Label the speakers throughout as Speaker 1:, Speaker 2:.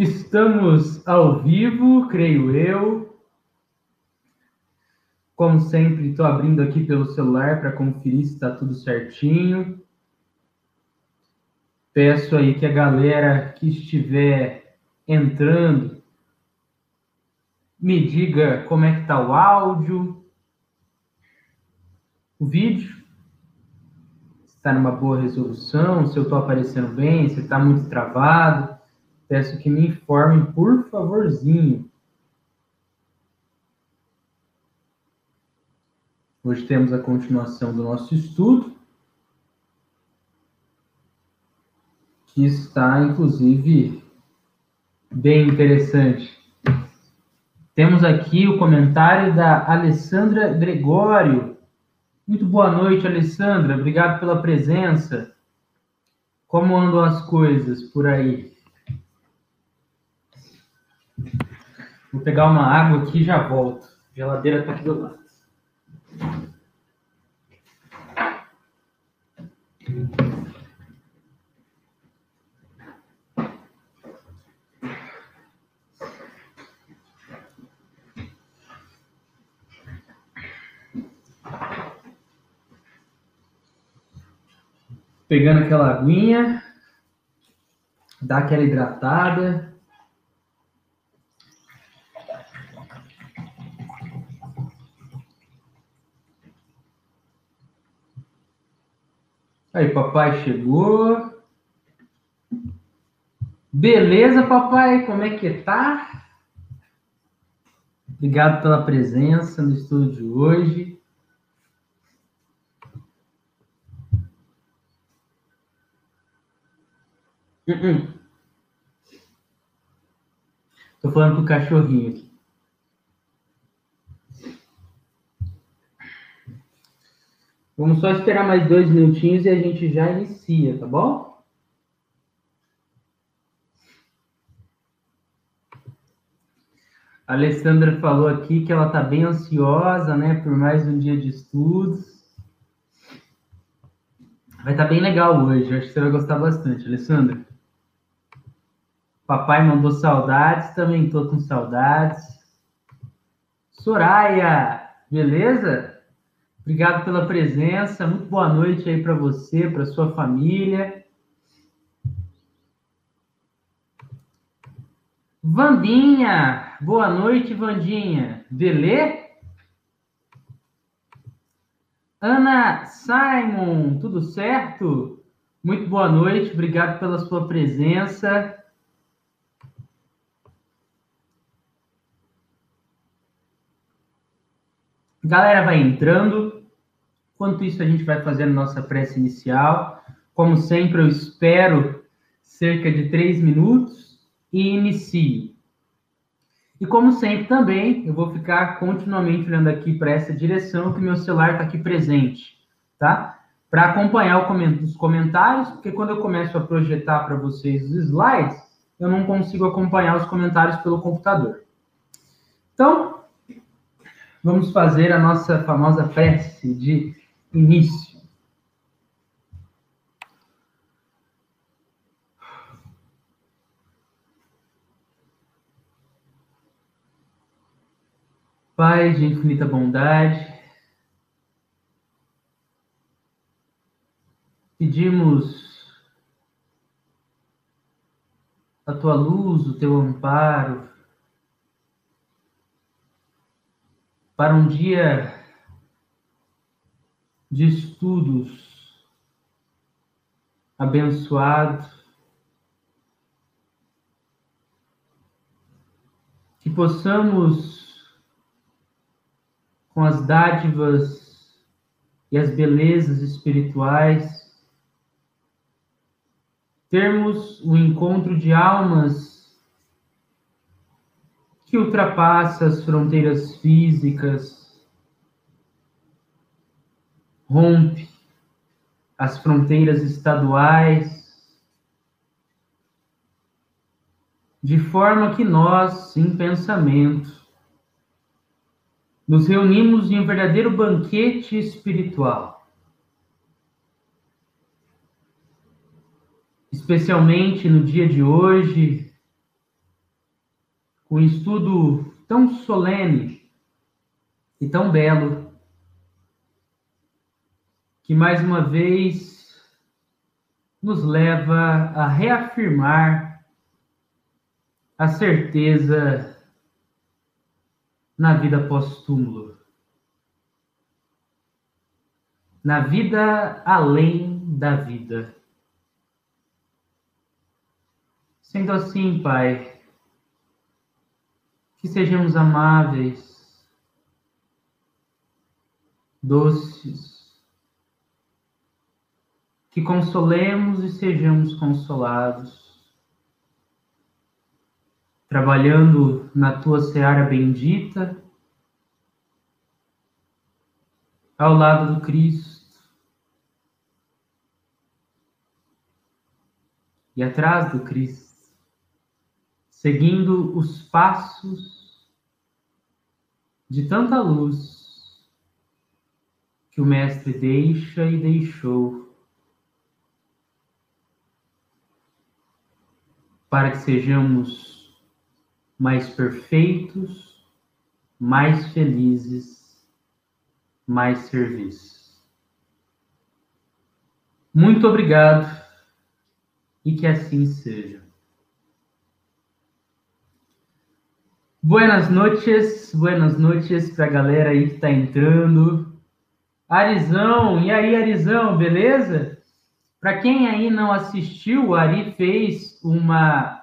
Speaker 1: Estamos ao vivo, creio eu. Como sempre, estou abrindo aqui pelo celular para conferir se está tudo certinho. Peço aí que a galera que estiver entrando me diga como é que está o áudio, o vídeo, se está numa boa resolução, se eu estou aparecendo bem, se está muito travado. Peço que me informem, por favorzinho. Hoje temos a continuação do nosso estudo, que está, inclusive, bem interessante. Temos aqui o comentário da Alessandra Gregório. Muito boa noite, Alessandra. Obrigado pela presença. Como andam as coisas por aí? Vou pegar uma água aqui e já volto. A geladeira está aqui do lado. Pegando aquela aguinha, dá aquela hidratada. Aí, papai chegou. Beleza, papai? Como é que tá? Obrigado pela presença no estudo de hoje. Tô falando com o cachorrinho aqui. Vamos só esperar mais dois minutinhos e a gente já inicia, tá bom? A Alessandra falou aqui que ela está bem ansiosa, né, por mais um dia de estudos. Vai estar tá bem legal hoje, acho que você vai gostar bastante, Alessandra. Papai mandou saudades, também estou com saudades. Soraya, beleza? Obrigado pela presença. Muito boa noite aí para você, para sua família. Vandinha, boa noite, Vandinha. Belê? Ana Simon, tudo certo? Muito boa noite, obrigado pela sua presença. Galera vai entrando. Enquanto isso, a gente vai fazendo nossa prece inicial. Como sempre, eu espero cerca de três minutos e inicio. E como sempre também, eu vou ficar continuamente olhando aqui para essa direção que meu celular está aqui presente, tá? Para acompanhar os comentários, porque quando eu começo a projetar para vocês os slides, eu não consigo acompanhar os comentários pelo computador. Então, vamos fazer a nossa famosa prece de início. Pai de infinita bondade, pedimos a tua luz, o teu amparo, para um dia de estudos abençoado, que possamos, com as dádivas e as belezas espirituais, termos um encontro de almas que ultrapassa as fronteiras físicas, rompe as fronteiras estaduais, de forma que nós, em pensamento, nos reunimos em um verdadeiro banquete espiritual. Especialmente no dia de hoje, um estudo tão solene e tão belo, que mais uma vez nos leva a reafirmar a certeza na vida pós-túmulo, na vida além da vida. Sendo assim, Pai, que sejamos amáveis, doces, que consolemos e sejamos consolados, trabalhando na tua seara bendita, ao lado do Cristo. E atrás do Cristo seguindo os passos de tanta luz que o Mestre deixa e deixou para que sejamos mais perfeitos, mais felizes, mais serviços. Muito obrigado e que assim seja. Buenas noches, buenas noches para a galera aí que está entrando. Arizão, e aí, Arizão, beleza? Para quem aí não assistiu, o Ari fez uma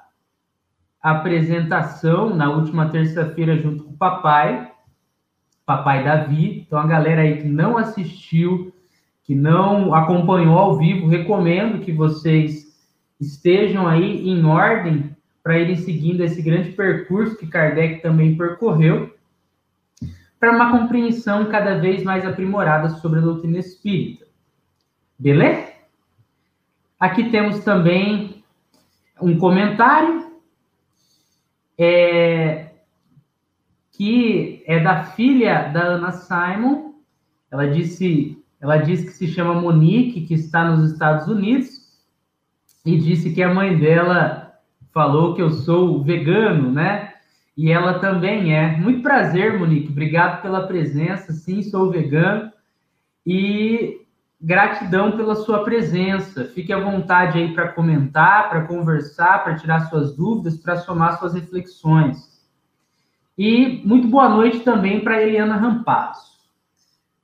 Speaker 1: apresentação na última terça-feira junto com o papai, papai Davi. Então, a galera aí que não assistiu, que não acompanhou ao vivo, recomendo que vocês estejam aí em ordem para irem seguindo esse grande percurso que Kardec também percorreu, para uma compreensão cada vez mais aprimorada sobre a doutrina espírita. Beleza? Aqui temos também um comentário é, que é da filha da Ana Simon. Ela disse, ela disse que se chama Monique, que está nos Estados Unidos, e disse que a mãe dela falou que eu sou vegano, né? E ela também é. Muito prazer, Monique. Obrigado pela presença. Sim, sou vegano. E gratidão pela sua presença. Fique à vontade aí para comentar, para conversar, para tirar suas dúvidas, para somar suas reflexões. E muito boa noite também para Eliana Rampazzo.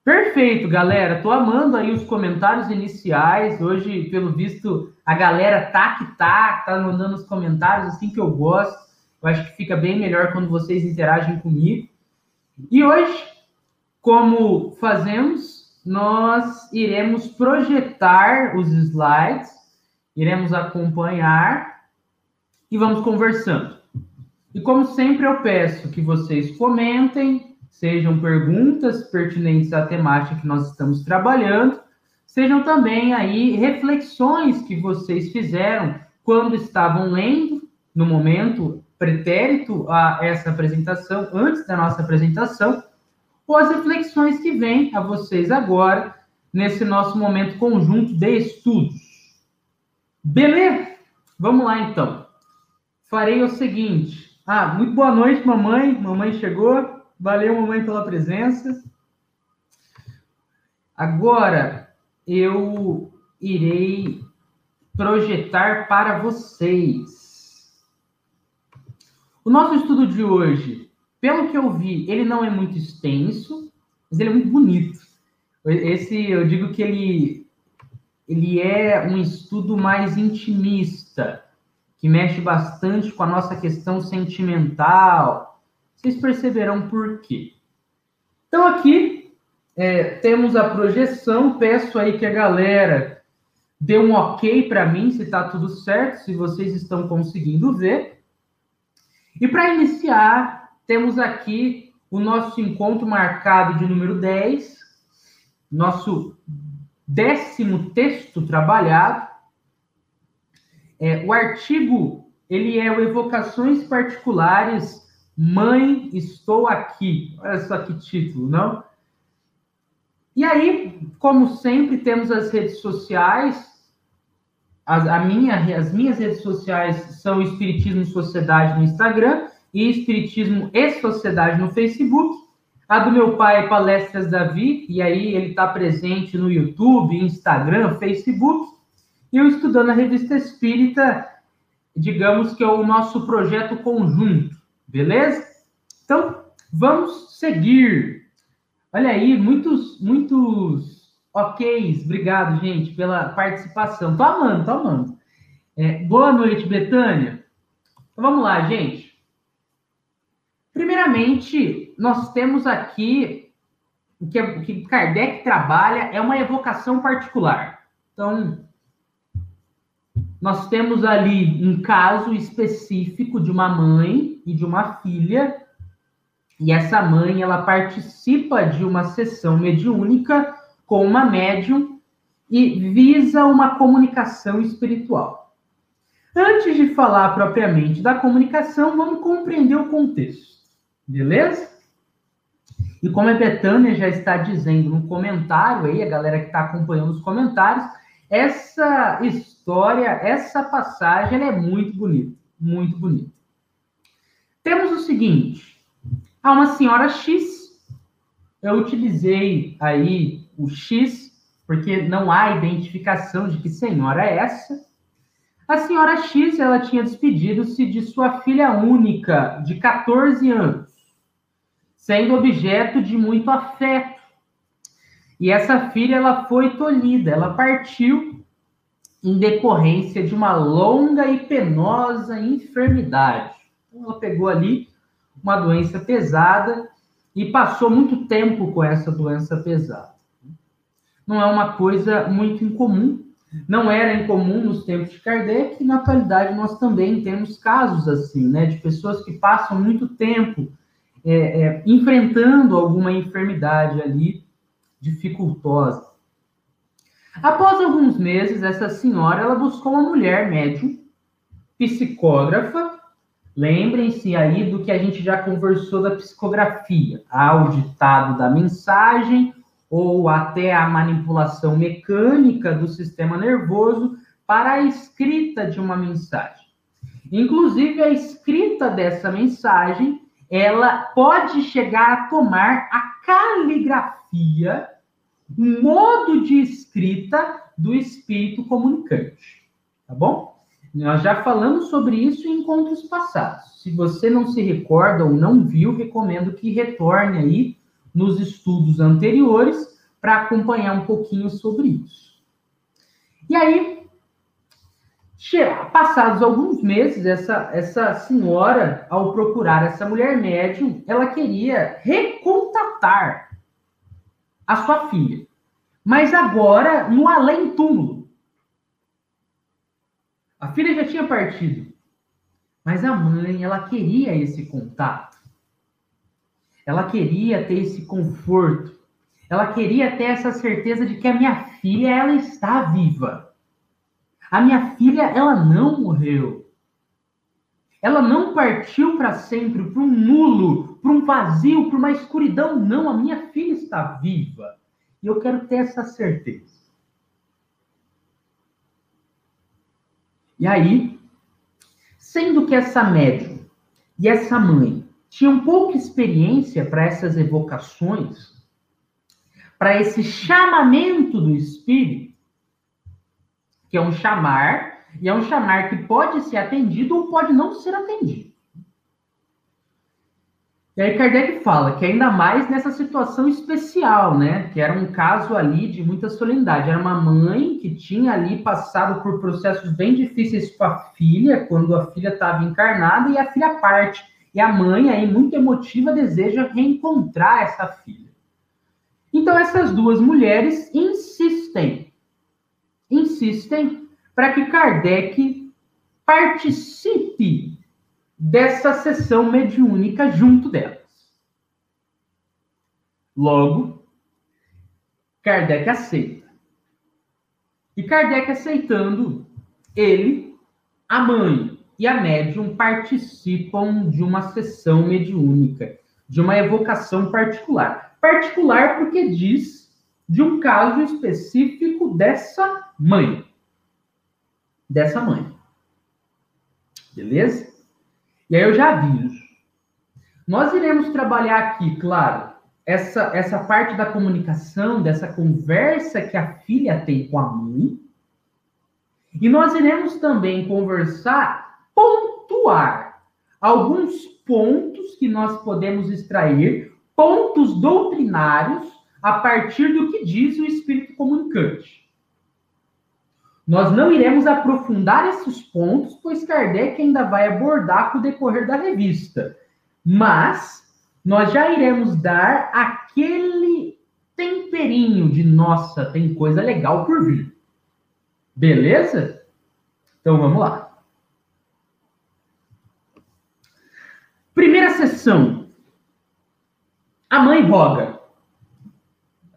Speaker 1: Perfeito, galera. Tô amando aí os comentários iniciais. Hoje, pelo visto, a galera tá que tá, tá mandando os comentários assim que eu gosto. Eu acho que fica bem melhor quando vocês interagem comigo. E hoje, como fazemos, nós iremos projetar os slides, iremos acompanhar e vamos conversando. E como sempre eu peço que vocês comentem, sejam perguntas pertinentes à temática que nós estamos trabalhando, sejam também aí reflexões que vocês fizeram quando estavam lendo no momento pretérito a essa apresentação, antes da nossa apresentação, ou as reflexões que vêm a vocês agora nesse nosso momento conjunto de estudos. Beleza? Vamos lá então. Farei o seguinte. Ah, muito boa noite, mamãe. Mamãe chegou. Valeu, mamãe, pela presença. Agora eu irei projetar para vocês. O nosso estudo de hoje, pelo que eu vi, ele não é muito extenso, mas ele é muito bonito. Esse, eu digo que ele, ele é um estudo mais intimista, que mexe bastante com a nossa questão sentimental, vocês perceberão por quê. Então, aqui é, temos a projeção. Peço aí que a galera dê um ok para mim se está tudo certo, se vocês estão conseguindo ver. E para iniciar, temos aqui o nosso encontro marcado de número 10, nosso décimo texto trabalhado. É, o artigo ele é o Evocações Particulares Mãe, estou aqui. Olha só que título, não? E aí, como sempre, temos as redes sociais. As, a minha, as minhas redes sociais são Espiritismo Sociedade no Instagram e Espiritismo e Sociedade no Facebook. A do meu pai, Palestras Davi, e aí ele está presente no YouTube, Instagram, Facebook. E eu estudando a Revista Espírita, digamos que é o nosso projeto conjunto, beleza? Então, vamos seguir. Olha aí, muitos, muitos ok. Obrigado, gente, pela participação. Tô amando, tô amando. É, boa noite, Betânia. Então, vamos lá, gente. Primeiramente, nós temos aqui o que, o que Kardec trabalha é uma evocação particular. Então, nós temos ali um caso específico de uma mãe e de uma filha, e essa mãe ela participa de uma sessão mediúnica com uma médium e visa uma comunicação espiritual. Antes de falar propriamente da comunicação, vamos compreender o contexto. Beleza? E como a Betânia já está dizendo no comentário aí, a galera que está acompanhando os comentários, essa história, essa passagem, é muito bonita, muito bonita. Temos o seguinte, há uma senhora X, eu utilizei aí o X, porque não há identificação de que senhora é essa, a senhora X, ela tinha despedido-se de sua filha única, de 14 anos sendo objeto de muito afeto. E essa filha ela foi tolhida, ela partiu em decorrência de uma longa e penosa enfermidade. Então, ela pegou ali uma doença pesada e passou muito tempo com essa doença pesada. Não é uma coisa muito incomum, não era incomum nos tempos de Kardec, e na atualidade nós também temos casos assim, né, de pessoas que passam muito tempo é, é, enfrentando alguma enfermidade ali dificultosa. Após alguns meses, essa senhora ela buscou uma mulher médium, psicógrafa. Lembrem-se aí do que a gente já conversou da psicografia, ao ditado da mensagem ou até a manipulação mecânica do sistema nervoso para a escrita de uma mensagem. Inclusive, a escrita dessa mensagem ela pode chegar a tomar a caligrafia, o modo de escrita do espírito comunicante. Tá bom? Nós já falamos sobre isso em encontros passados. Se você não se recorda ou não viu, recomendo que retorne aí nos estudos anteriores para acompanhar um pouquinho sobre isso. E aí, Passados alguns meses, essa, essa senhora, ao procurar essa mulher médium, ela queria recontatar a sua filha. Mas agora no além-túmulo. A filha já tinha partido. Mas a mãe, ela queria esse contato. Ela queria ter esse conforto. Ela queria ter essa certeza de que a minha filha, ela está viva. A minha filha, ela não morreu. Ela não partiu para sempre, para um nulo, para um vazio, para uma escuridão. Não, a minha filha está viva. E eu quero ter essa certeza. E aí, sendo que essa médium e essa mãe tinham pouca experiência para essas evocações, para esse chamamento do espírito, que é um chamar, e é um chamar que pode ser atendido ou pode não ser atendido. E aí Kardec fala que ainda mais nessa situação especial, né? Que era um caso ali de muita solenidade. Era uma mãe que tinha ali passado por processos bem difíceis com a filha, quando a filha estava encarnada e a filha parte. E a mãe, aí, muito emotiva, deseja reencontrar essa filha. Então, essas duas mulheres insistem insistem para que Kardec participe dessa sessão mediúnica junto delas. Logo, Kardec aceita. E Kardec aceitando, ele, a mãe e a médium participam de uma sessão mediúnica, de uma evocação particular. Particular porque diz de um caso específico dessa mãe. Dessa mãe. Beleza? E aí eu já aviso. Nós iremos trabalhar aqui, claro, essa, essa parte da comunicação, dessa conversa que a filha tem com a mãe. E nós iremos também conversar, pontuar alguns pontos que nós podemos extrair, pontos doutrinários, a partir do que diz o Espírito comunicante. Nós não iremos aprofundar esses pontos, pois Kardec ainda vai abordar com o decorrer da revista. Mas nós já iremos dar aquele temperinho de nossa, tem coisa legal por vir. Beleza? Então vamos lá. Primeira sessão. A mãe roga.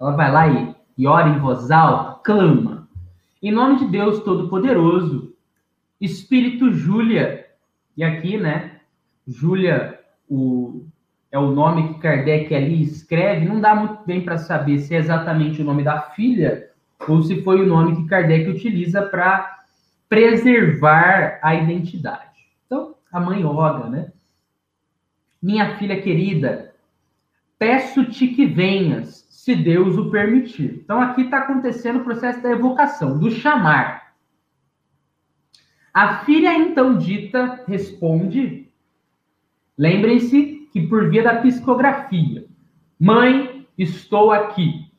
Speaker 1: Ela vai lá e, e ora em voz alta, clama. Em nome de Deus Todo-Poderoso, Espírito Júlia. E aqui, né? Júlia, o é o nome que Kardec ali escreve, não dá muito bem para saber se é exatamente o nome da filha ou se foi o nome que Kardec utiliza para preservar a identidade. Então, a mãe Olga, né? Minha filha querida, peço-te que venhas, se Deus o permitir. Então, aqui está acontecendo o processo da evocação, do chamar. A filha então dita responde. Lembrem-se que por via da psicografia. Mãe, estou aqui.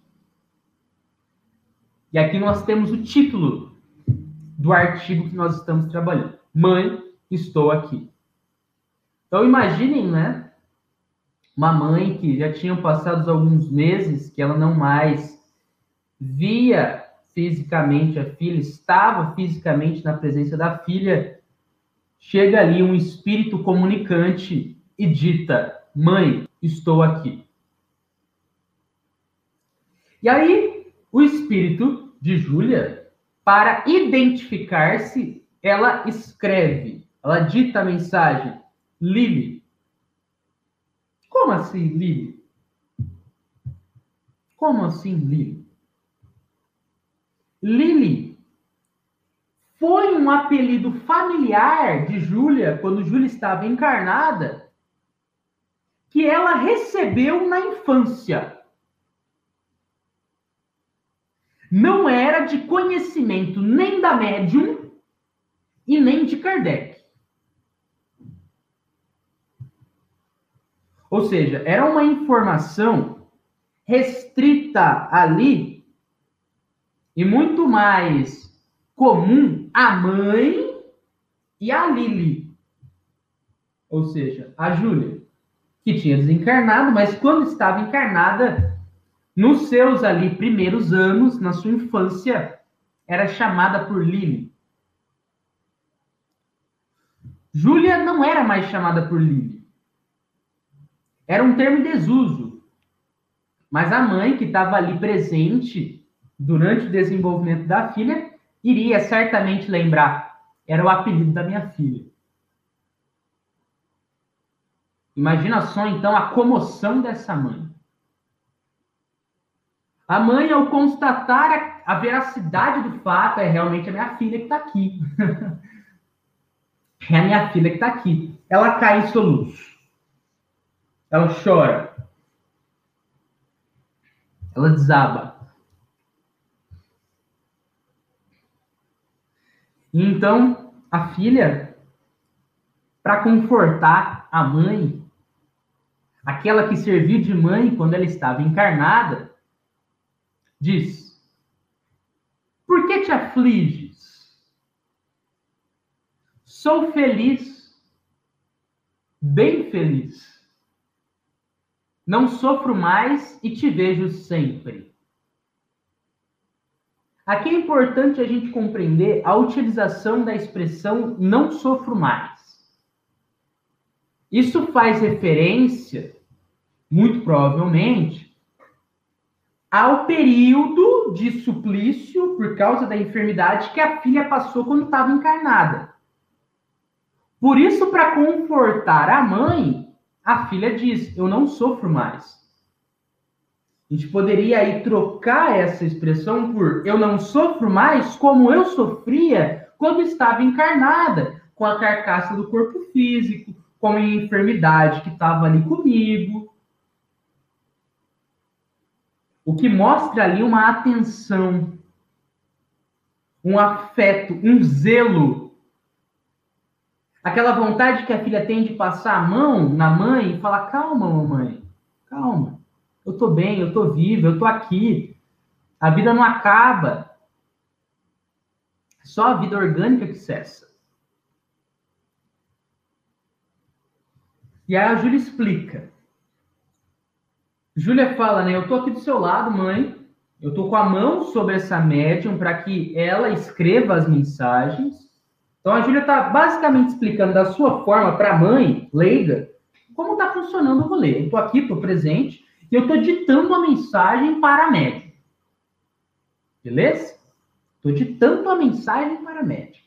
Speaker 1: E aqui nós temos o título do artigo que nós estamos trabalhando. Mãe, estou aqui. Então imaginem, né? Uma mãe que já tinham passado alguns meses que ela não mais via fisicamente a filha, estava fisicamente na presença da filha, chega ali um espírito comunicante e dita: Mãe, estou aqui. E aí, o espírito de Júlia, para identificar-se, ela escreve, ela dita a mensagem: Lili. Como assim, Lili? Como assim, Lili? Lili foi um apelido familiar de Júlia quando Júlia estava encarnada que ela recebeu na infância. Não era de conhecimento nem da médium e nem de Kardec. Ou seja, era uma informação restrita ali e muito mais comum à mãe e à Lili. Ou seja, a Júlia que tinha desencarnado, mas quando estava encarnada, nos seus ali primeiros anos, na sua infância, era chamada por Lili. Júlia não era mais chamada por Lili. Era um termo desuso. Mas a mãe, que estava ali presente durante o desenvolvimento da filha, iria certamente lembrar: era o apelido da minha filha. Imagina só, então, a comoção dessa mãe. A mãe, ao constatar a, a veracidade do fato, é realmente a minha filha que está aqui. é a minha filha que está aqui. Ela cai em soluço. Ela chora. Ela desaba. E então, a filha, para confortar a mãe, aquela que serviu de mãe quando ela estava encarnada, diz: Por que te afliges? Sou feliz, bem feliz. Não sofro mais e te vejo sempre. Aqui é importante a gente compreender a utilização da expressão não sofro mais. Isso faz referência muito provavelmente, ao período de suplício por causa da enfermidade que a filha passou quando estava encarnada. Por isso, para confortar a mãe, a filha diz: Eu não sofro mais. A gente poderia aí trocar essa expressão por eu não sofro mais como eu sofria quando estava encarnada, com a carcaça do corpo físico, como em enfermidade que estava ali comigo. O que mostra ali uma atenção, um afeto, um zelo. Aquela vontade que a filha tem de passar a mão na mãe e falar: calma, mamãe, calma. Eu tô bem, eu tô viva, eu tô aqui. A vida não acaba. Só a vida orgânica que cessa. E aí a Júlia explica. Júlia fala, né? Eu tô aqui do seu lado, mãe. Eu tô com a mão sobre essa médium para que ela escreva as mensagens. Então a Júlia está basicamente explicando da sua forma para a mãe, leiga, como está funcionando o rolê. Eu estou aqui, estou presente, e eu estou ditando a mensagem para a médium. Beleza? Estou ditando a mensagem para a médium.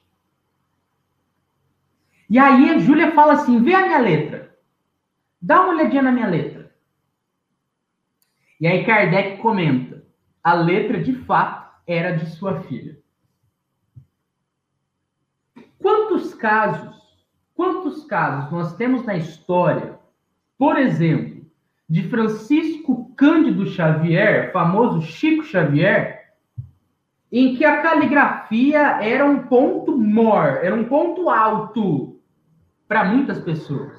Speaker 1: E aí a Júlia fala assim: vê a minha letra. Dá uma olhadinha na minha letra. E aí Kardec comenta: a letra de fato era de sua filha. Quantos casos, quantos casos nós temos na história, por exemplo, de Francisco Cândido Xavier, famoso Chico Xavier, em que a caligrafia era um ponto mor, era um ponto alto para muitas pessoas.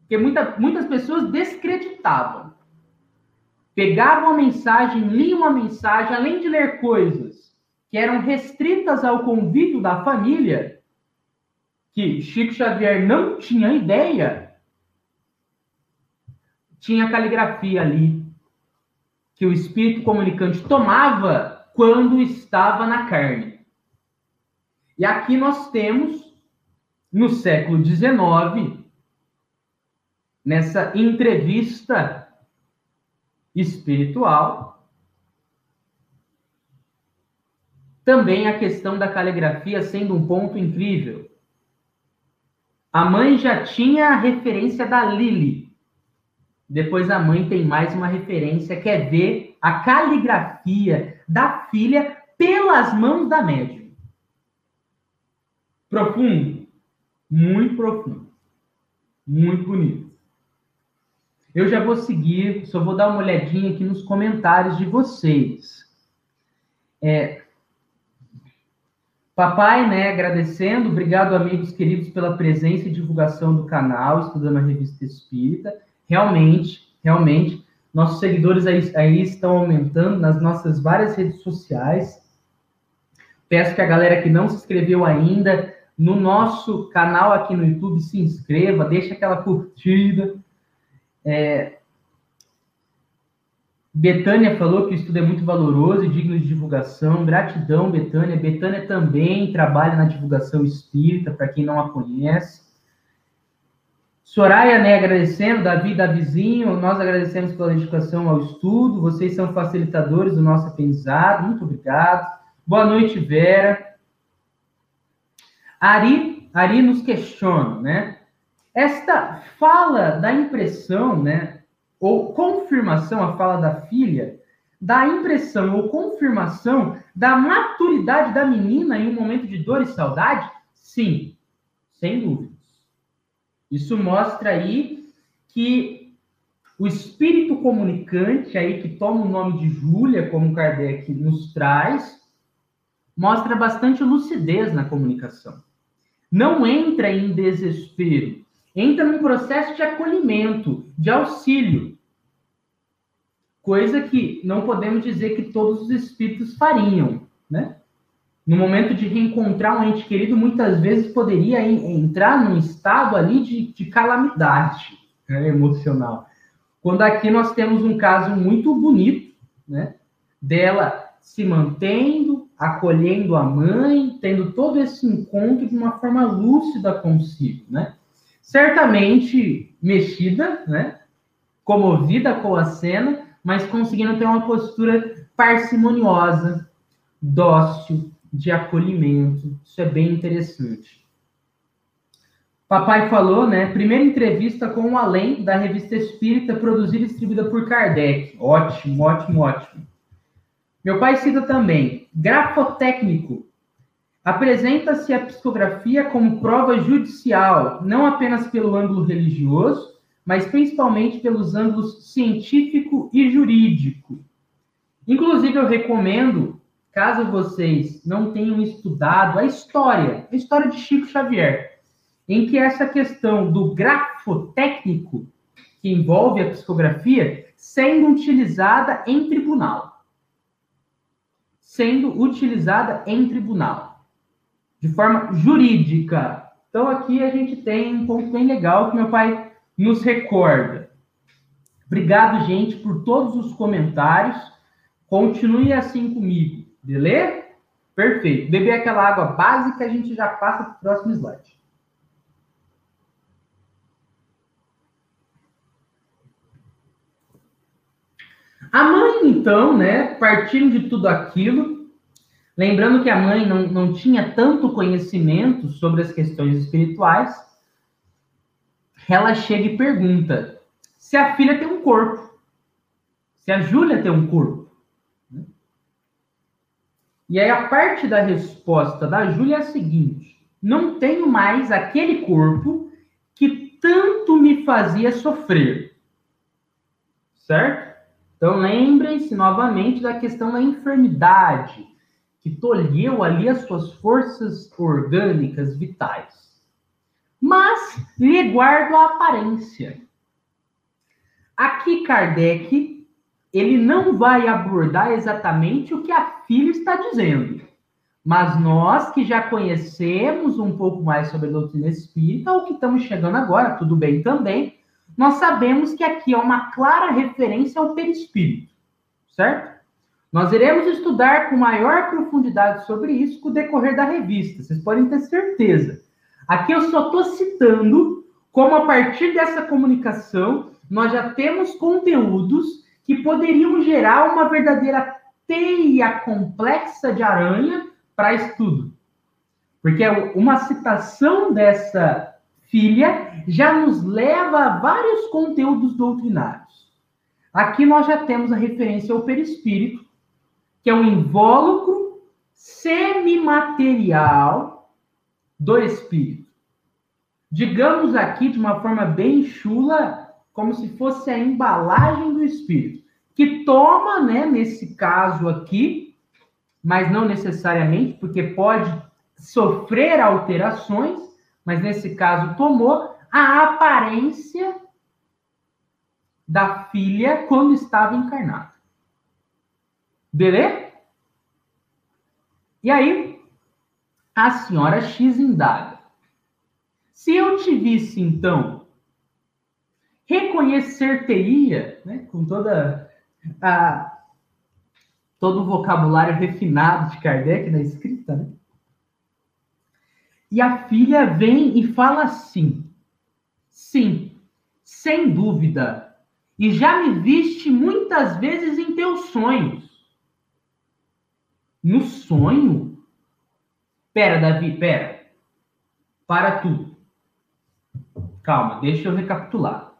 Speaker 1: Porque muita, muitas pessoas descreditavam. Pegavam a mensagem, liam uma mensagem, além de ler coisas que eram restritas ao convívio da família, que Chico Xavier não tinha ideia, tinha caligrafia ali, que o espírito comunicante tomava quando estava na carne. E aqui nós temos, no século XIX, nessa entrevista espiritual. Também a questão da caligrafia sendo um ponto incrível. A mãe já tinha a referência da Lili. Depois a mãe tem mais uma referência que é ver a caligrafia da filha pelas mãos da médium. Profundo, muito profundo, muito bonito. Eu já vou seguir, só vou dar uma olhadinha aqui nos comentários de vocês. É, papai, né, agradecendo, obrigado, amigos queridos, pela presença e divulgação do canal, estudando a revista Espírita. Realmente, realmente, nossos seguidores aí, aí estão aumentando nas nossas várias redes sociais. Peço que a galera que não se inscreveu ainda no nosso canal aqui no YouTube se inscreva, deixa aquela curtida é, Betânia falou que o estudo é muito valoroso e digno de divulgação. Gratidão, Betânia. Betânia também trabalha na divulgação espírita, para quem não a conhece. Soraya, né, agradecendo, Davi, Davizinho, nós agradecemos pela dedicação ao estudo, vocês são facilitadores do nosso aprendizado, muito obrigado. Boa noite, Vera. Ari, Ari nos questiona, né? Esta fala da impressão, né, ou confirmação, a fala da filha, da impressão ou confirmação da maturidade da menina em um momento de dor e saudade? Sim, sem dúvidas. Isso mostra aí que o espírito comunicante aí que toma o nome de Júlia, como Kardec nos traz, mostra bastante lucidez na comunicação. Não entra em desespero, entra num processo de acolhimento, de auxílio. Coisa que não podemos dizer que todos os espíritos fariam, né? No momento de reencontrar um ente querido, muitas vezes poderia entrar num estado ali de, de calamidade né, emocional. Quando aqui nós temos um caso muito bonito, né? Dela se mantendo, acolhendo a mãe, tendo todo esse encontro de uma forma lúcida consigo, né? Certamente mexida, né? Comovida com a cena, mas conseguindo ter uma postura parcimoniosa, dócil, de acolhimento. Isso é bem interessante. Papai falou, né? Primeira entrevista com o Além, da revista Espírita, produzida e distribuída por Kardec. Ótimo, ótimo, ótimo. Meu pai cita também, grafotécnico. Apresenta-se a psicografia como prova judicial, não apenas pelo ângulo religioso, mas principalmente pelos ângulos científico e jurídico. Inclusive, eu recomendo, caso vocês não tenham estudado a história, a história de Chico Xavier, em que essa questão do grafotécnico, que envolve a psicografia, sendo utilizada em tribunal. Sendo utilizada em tribunal. De forma jurídica. Então, aqui a gente tem um ponto bem legal que meu pai nos recorda. Obrigado, gente, por todos os comentários. Continue assim comigo, beleza? Perfeito. Beber aquela água básica, a gente já passa para o próximo slide. A mãe, então, né, partindo de tudo aquilo, lembrando que a mãe não, não tinha tanto conhecimento sobre as questões espirituais, ela chega e pergunta se a filha tem um corpo, se a Júlia tem um corpo. E aí a parte da resposta da Júlia é a seguinte: não tenho mais aquele corpo que tanto me fazia sofrer. Certo? Então lembrem-se novamente da questão da enfermidade, que tolheu ali as suas forças orgânicas vitais mas lhe guardo a aparência. Aqui Kardec, ele não vai abordar exatamente o que a filha está dizendo. Mas nós que já conhecemos um pouco mais sobre a doutrina espírita, ou que estamos chegando agora, tudo bem também, nós sabemos que aqui é uma clara referência ao perispírito, certo? Nós iremos estudar com maior profundidade sobre isso com o decorrer da revista, vocês podem ter certeza. Aqui eu só estou citando como a partir dessa comunicação nós já temos conteúdos que poderiam gerar uma verdadeira teia complexa de aranha para estudo. Porque uma citação dessa filha já nos leva a vários conteúdos doutrinários. Aqui nós já temos a referência ao perispírito, que é um invólucro semimaterial do espírito. Digamos aqui de uma forma bem chula, como se fosse a embalagem do espírito, que toma, né, nesse caso aqui, mas não necessariamente, porque pode sofrer alterações, mas nesse caso tomou a aparência da filha quando estava encarnada. Beleza? E aí, a senhora X indaga. Se eu te visse, então, reconhecer-teria, né, com toda a, todo o vocabulário refinado de Kardec na escrita, né? E a filha vem e fala assim: Sim, sem dúvida, e já me viste muitas vezes em teus sonhos. No sonho? Pera, Davi, pera. Para tudo. Calma, deixa eu recapitular.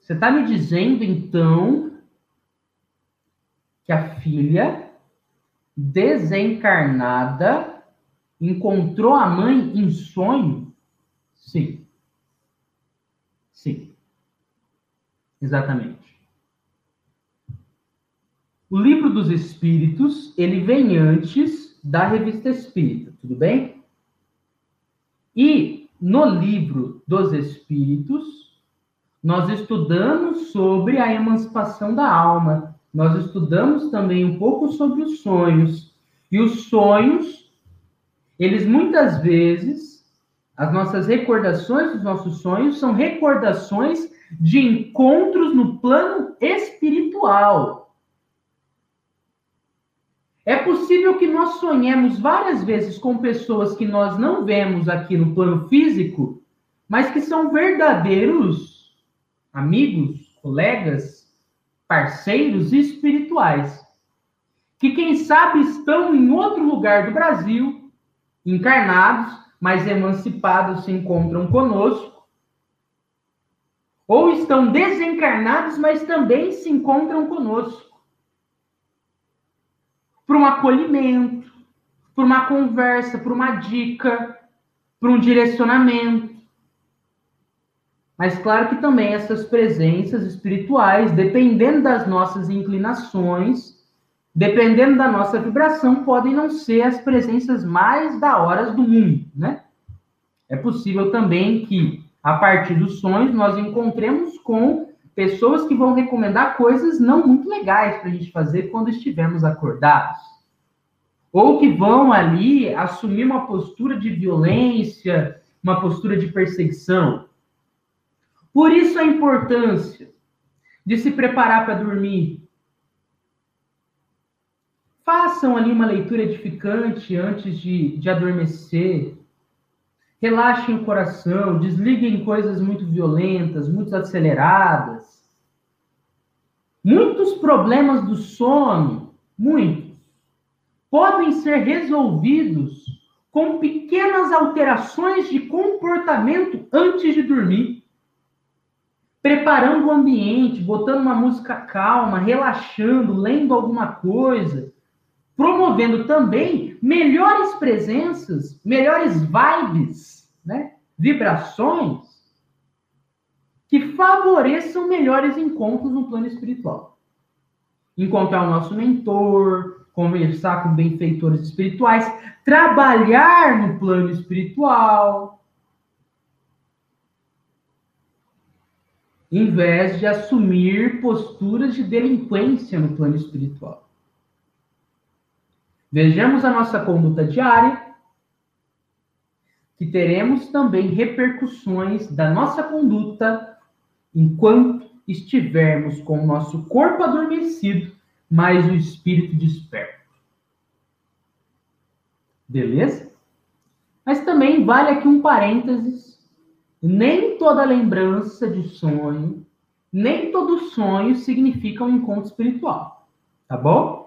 Speaker 1: Você está me dizendo, então, que a filha desencarnada encontrou a mãe em sonho? Sim. Sim. Exatamente. O livro dos Espíritos, ele vem antes da Revista Espírita, tudo bem? E no livro dos Espíritos, nós estudamos sobre a emancipação da alma, nós estudamos também um pouco sobre os sonhos. E os sonhos, eles muitas vezes, as nossas recordações dos nossos sonhos são recordações de encontros no plano espiritual. É possível que nós sonhemos várias vezes com pessoas que nós não vemos aqui no plano físico, mas que são verdadeiros amigos, colegas, parceiros espirituais. Que, quem sabe, estão em outro lugar do Brasil, encarnados, mas emancipados, se encontram conosco. Ou estão desencarnados, mas também se encontram conosco para um acolhimento, por uma conversa, por uma dica, por um direcionamento. Mas claro que também essas presenças espirituais, dependendo das nossas inclinações, dependendo da nossa vibração, podem não ser as presenças mais da horas do mundo, né? É possível também que, a partir dos sonhos, nós encontremos com pessoas que vão recomendar coisas não muito legais para a gente fazer quando estivermos acordados. Ou que vão ali assumir uma postura de violência, uma postura de perseguição. Por isso a importância de se preparar para dormir. Façam ali uma leitura edificante antes de, de adormecer. Relaxem o coração, desliguem coisas muito violentas, muito aceleradas. Muitos problemas do sono, muitos, podem ser resolvidos com pequenas alterações de comportamento antes de dormir. Preparando o ambiente, botando uma música calma, relaxando, lendo alguma coisa, promovendo também melhores presenças, melhores vibes, né? vibrações que favoreçam melhores encontros no plano espiritual. Encontrar o nosso mentor, conversar com benfeitores espirituais, trabalhar no plano espiritual, em vez de assumir posturas de delinquência no plano espiritual. Vejamos a nossa conduta diária, que teremos também repercussões da nossa conduta enquanto estivermos com o nosso corpo adormecido, mas o espírito desperto. Beleza? Mas também vale aqui um parênteses nem toda lembrança de sonho, nem todo sonho significa um encontro espiritual, tá bom?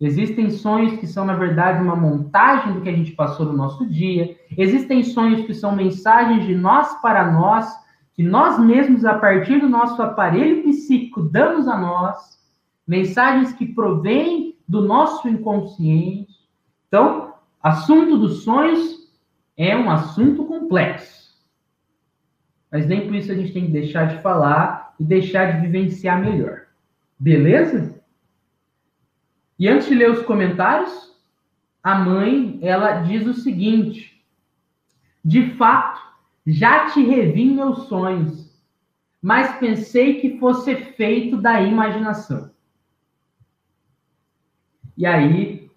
Speaker 1: Existem sonhos que são, na verdade, uma montagem do que a gente passou no nosso dia. Existem sonhos que são mensagens de nós para nós, que nós mesmos, a partir do nosso aparelho psíquico, damos a nós. Mensagens que provêm do nosso inconsciente. Então, assunto dos sonhos é um assunto complexo mas nem por isso a gente tem que deixar de falar e deixar de vivenciar melhor. Beleza? E antes de ler os comentários, a mãe, ela diz o seguinte: De fato, já te revi em meus sonhos, mas pensei que fosse feito da imaginação. E aí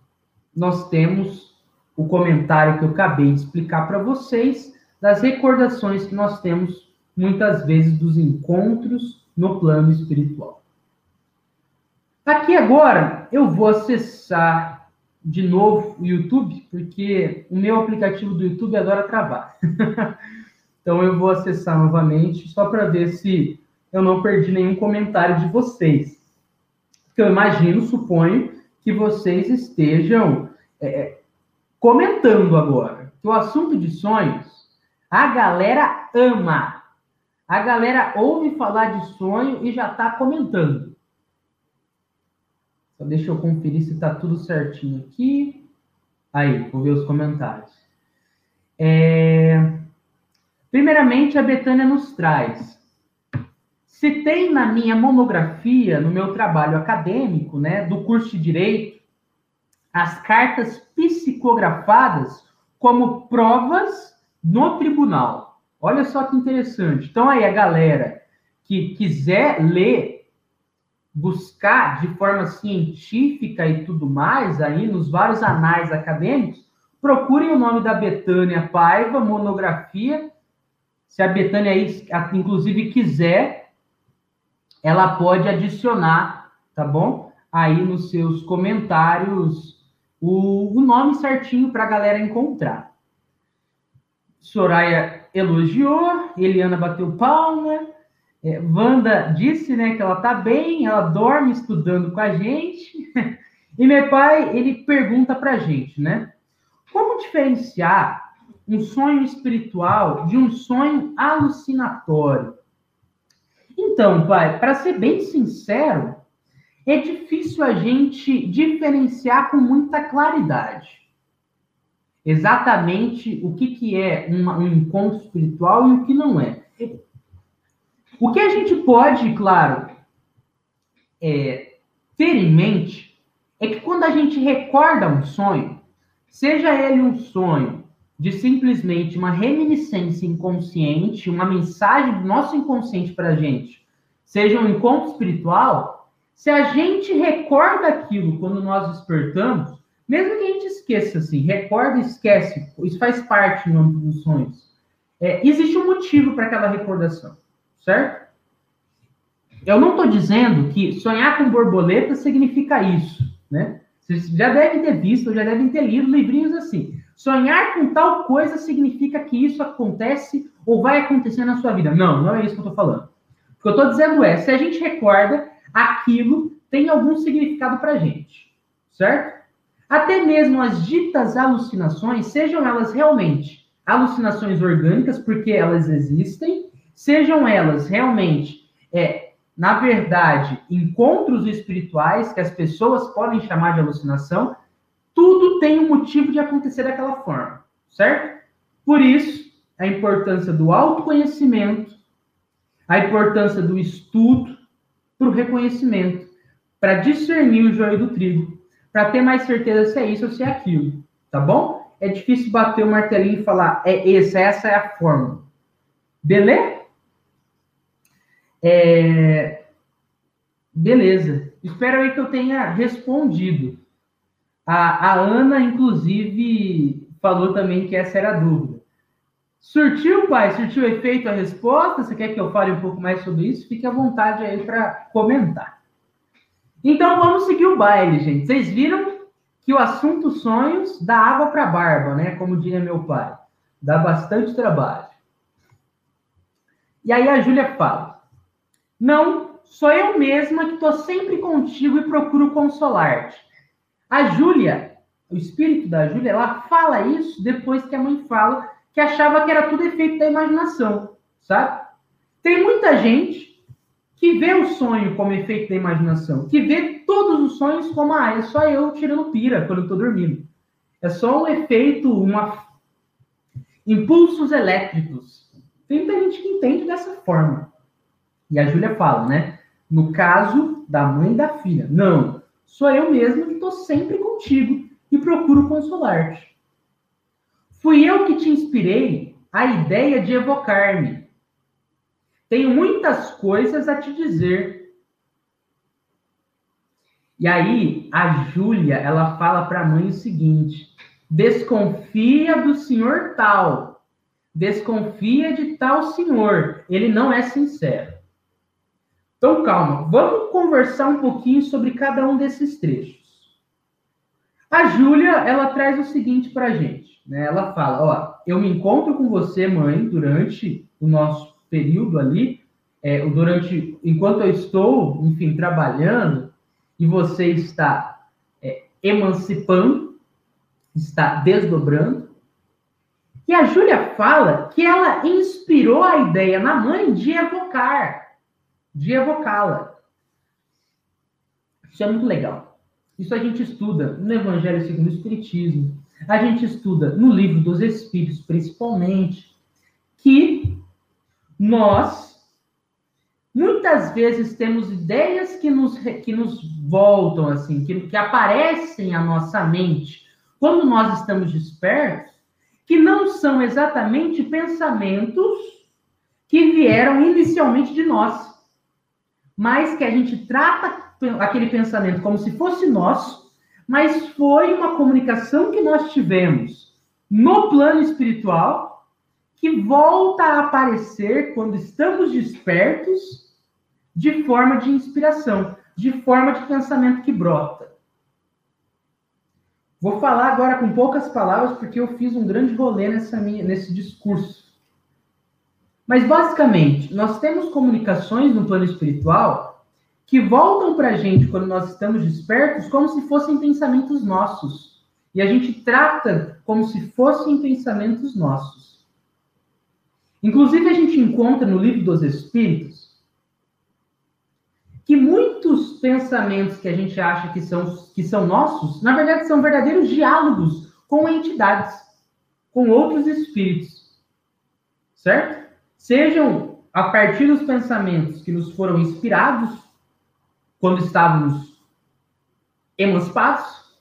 Speaker 1: nós temos o comentário que eu acabei de explicar para vocês das recordações que nós temos muitas vezes dos encontros no plano espiritual. Aqui agora eu vou acessar de novo o YouTube, porque o meu aplicativo do YouTube adora travar. então eu vou acessar novamente só para ver se eu não perdi nenhum comentário de vocês. Porque eu imagino, suponho, que vocês estejam é, é comentando agora. Que o assunto de sonhos, a galera ama. A galera ouve falar de sonho e já está comentando. Só deixa eu conferir se está tudo certinho aqui. Aí, vou ver os comentários. É... Primeiramente, a Betânia nos traz. Citei na minha monografia, no meu trabalho acadêmico, né, do curso de Direito, as cartas psicografadas como provas no tribunal. Olha só que interessante. Então, aí, a galera que quiser ler, buscar de forma científica e tudo mais, aí nos vários anais acadêmicos, procurem o nome da Betânia Paiva, monografia. Se a Betânia, inclusive, quiser, ela pode adicionar, tá bom? Aí nos seus comentários o, o nome certinho para a galera encontrar. Soraya elogiou, Eliana bateu palma, é, Wanda disse né, que ela está bem, ela dorme estudando com a gente. E meu pai, ele pergunta para a gente, né? Como diferenciar um sonho espiritual de um sonho alucinatório? Então, pai, para ser bem sincero, é difícil a gente diferenciar com muita claridade. exatamente o que, que é uma, um encontro espiritual e o que não é. O que a gente pode, claro, é, ter em mente é que quando a gente recorda um sonho, seja ele um sonho de simplesmente uma reminiscência inconsciente, uma mensagem do nosso inconsciente para a gente, seja um encontro espiritual, se a gente recorda aquilo quando nós despertamos, mesmo que a gente esqueça, assim, recorda e esquece, isso faz parte no âmbito dos sonhos, é, existe um motivo para aquela recordação, certo? Eu não estou dizendo que sonhar com borboleta significa isso, né? Vocês já devem ter visto, já devem ter lido livrinhos assim. Sonhar com tal coisa significa que isso acontece ou vai acontecer na sua vida. Não, não é isso que eu estou falando. O que eu estou dizendo é, se a gente recorda, aquilo tem algum significado para a gente, certo? Até mesmo as ditas alucinações, sejam elas realmente alucinações orgânicas, porque elas existem, sejam elas realmente, é, na verdade, encontros espirituais que as pessoas podem chamar de alucinação, tudo tem um motivo de acontecer daquela forma, certo? Por isso, a importância do autoconhecimento, a importância do estudo para o reconhecimento, para discernir o joio do trigo, para ter mais certeza se é isso ou se é aquilo, tá bom? É difícil bater o martelinho e falar, é essa, essa é a forma. Beleza? É... Beleza. Espero aí que eu tenha respondido. A, a Ana, inclusive, falou também que essa era a dúvida. Surtiu, pai? Surtiu efeito a resposta? Você quer que eu fale um pouco mais sobre isso? Fique à vontade aí para comentar. Então vamos seguir o baile, gente. Vocês viram que o assunto sonhos dá água para barba, né? Como diria meu pai. Dá bastante trabalho. E aí a Júlia fala: Não, sou eu mesma que estou sempre contigo e procuro consolar-te. A Júlia, o espírito da Júlia, ela fala isso depois que a mãe fala que achava que era tudo efeito da imaginação, sabe? Tem muita gente que vê o sonho como efeito da imaginação, que vê todos os sonhos como, ah, é só eu tirando pira quando eu dormindo. É só um efeito, uma impulsos elétricos. Tem muita gente que entende dessa forma. E a Júlia fala, né? No caso da mãe e da filha. Não, Sou eu mesmo que estou sempre contigo e procuro consolar-te. Fui eu que te inspirei a ideia de evocar-me. Tenho muitas coisas a te dizer. E aí, a Júlia, ela fala para a mãe o seguinte: desconfia do senhor tal, desconfia de tal senhor, ele não é sincero. Então, calma, vamos conversar um pouquinho sobre cada um desses trechos. A Júlia, ela traz o seguinte para a gente, né? Ela fala, ó, eu me encontro com você, mãe, durante o nosso período ali, é, durante, enquanto eu estou, enfim, trabalhando, e você está é, emancipando, está desdobrando. E a Júlia fala que ela inspirou a ideia na mãe de evocar de evocá-la. Isso é muito legal. Isso a gente estuda no Evangelho segundo o Espiritismo, a gente estuda no livro dos Espíritos, principalmente, que nós muitas vezes temos ideias que nos, que nos voltam, assim, que, que aparecem à nossa mente quando nós estamos despertos, que não são exatamente pensamentos que vieram inicialmente de nós mas que a gente trata aquele pensamento como se fosse nosso, mas foi uma comunicação que nós tivemos no plano espiritual que volta a aparecer quando estamos despertos de forma de inspiração, de forma de pensamento que brota. Vou falar agora com poucas palavras porque eu fiz um grande rolê nessa minha, nesse discurso. Mas, basicamente, nós temos comunicações no plano espiritual que voltam para a gente quando nós estamos despertos como se fossem pensamentos nossos. E a gente trata como se fossem pensamentos nossos. Inclusive, a gente encontra no livro dos Espíritos que muitos pensamentos que a gente acha que são, que são nossos, na verdade, são verdadeiros diálogos com entidades. com outros espíritos, certo? Sejam a partir dos pensamentos que nos foram inspirados quando estávamos emancipados,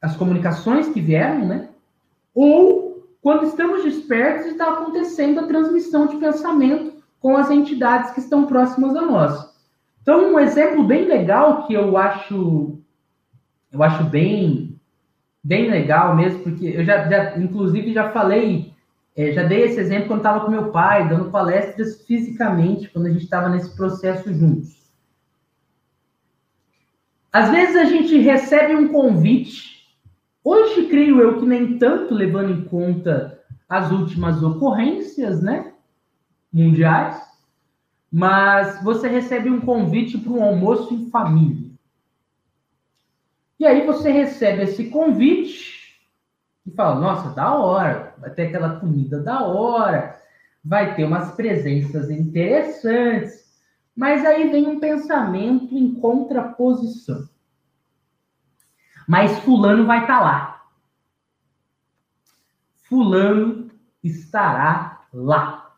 Speaker 1: as comunicações que vieram, né? Ou quando estamos despertos e está acontecendo a transmissão de pensamento com as entidades que estão próximas a nós. Então, um exemplo bem legal que eu acho, eu acho bem, bem legal mesmo, porque eu já, já inclusive, já falei, é, já dei esse exemplo quando estava com meu pai, dando palestras fisicamente, quando a gente estava nesse processo juntos. Às vezes a gente recebe um convite Hoje, creio eu que nem tanto levando em conta as últimas ocorrências, né? Mundiais, mas você recebe um convite para um almoço em família. E aí você recebe esse convite e fala: Nossa, da hora, vai ter aquela comida da hora, vai ter umas presenças interessantes. Mas aí vem um pensamento em contraposição mas Fulano vai estar tá lá. Fulano estará lá.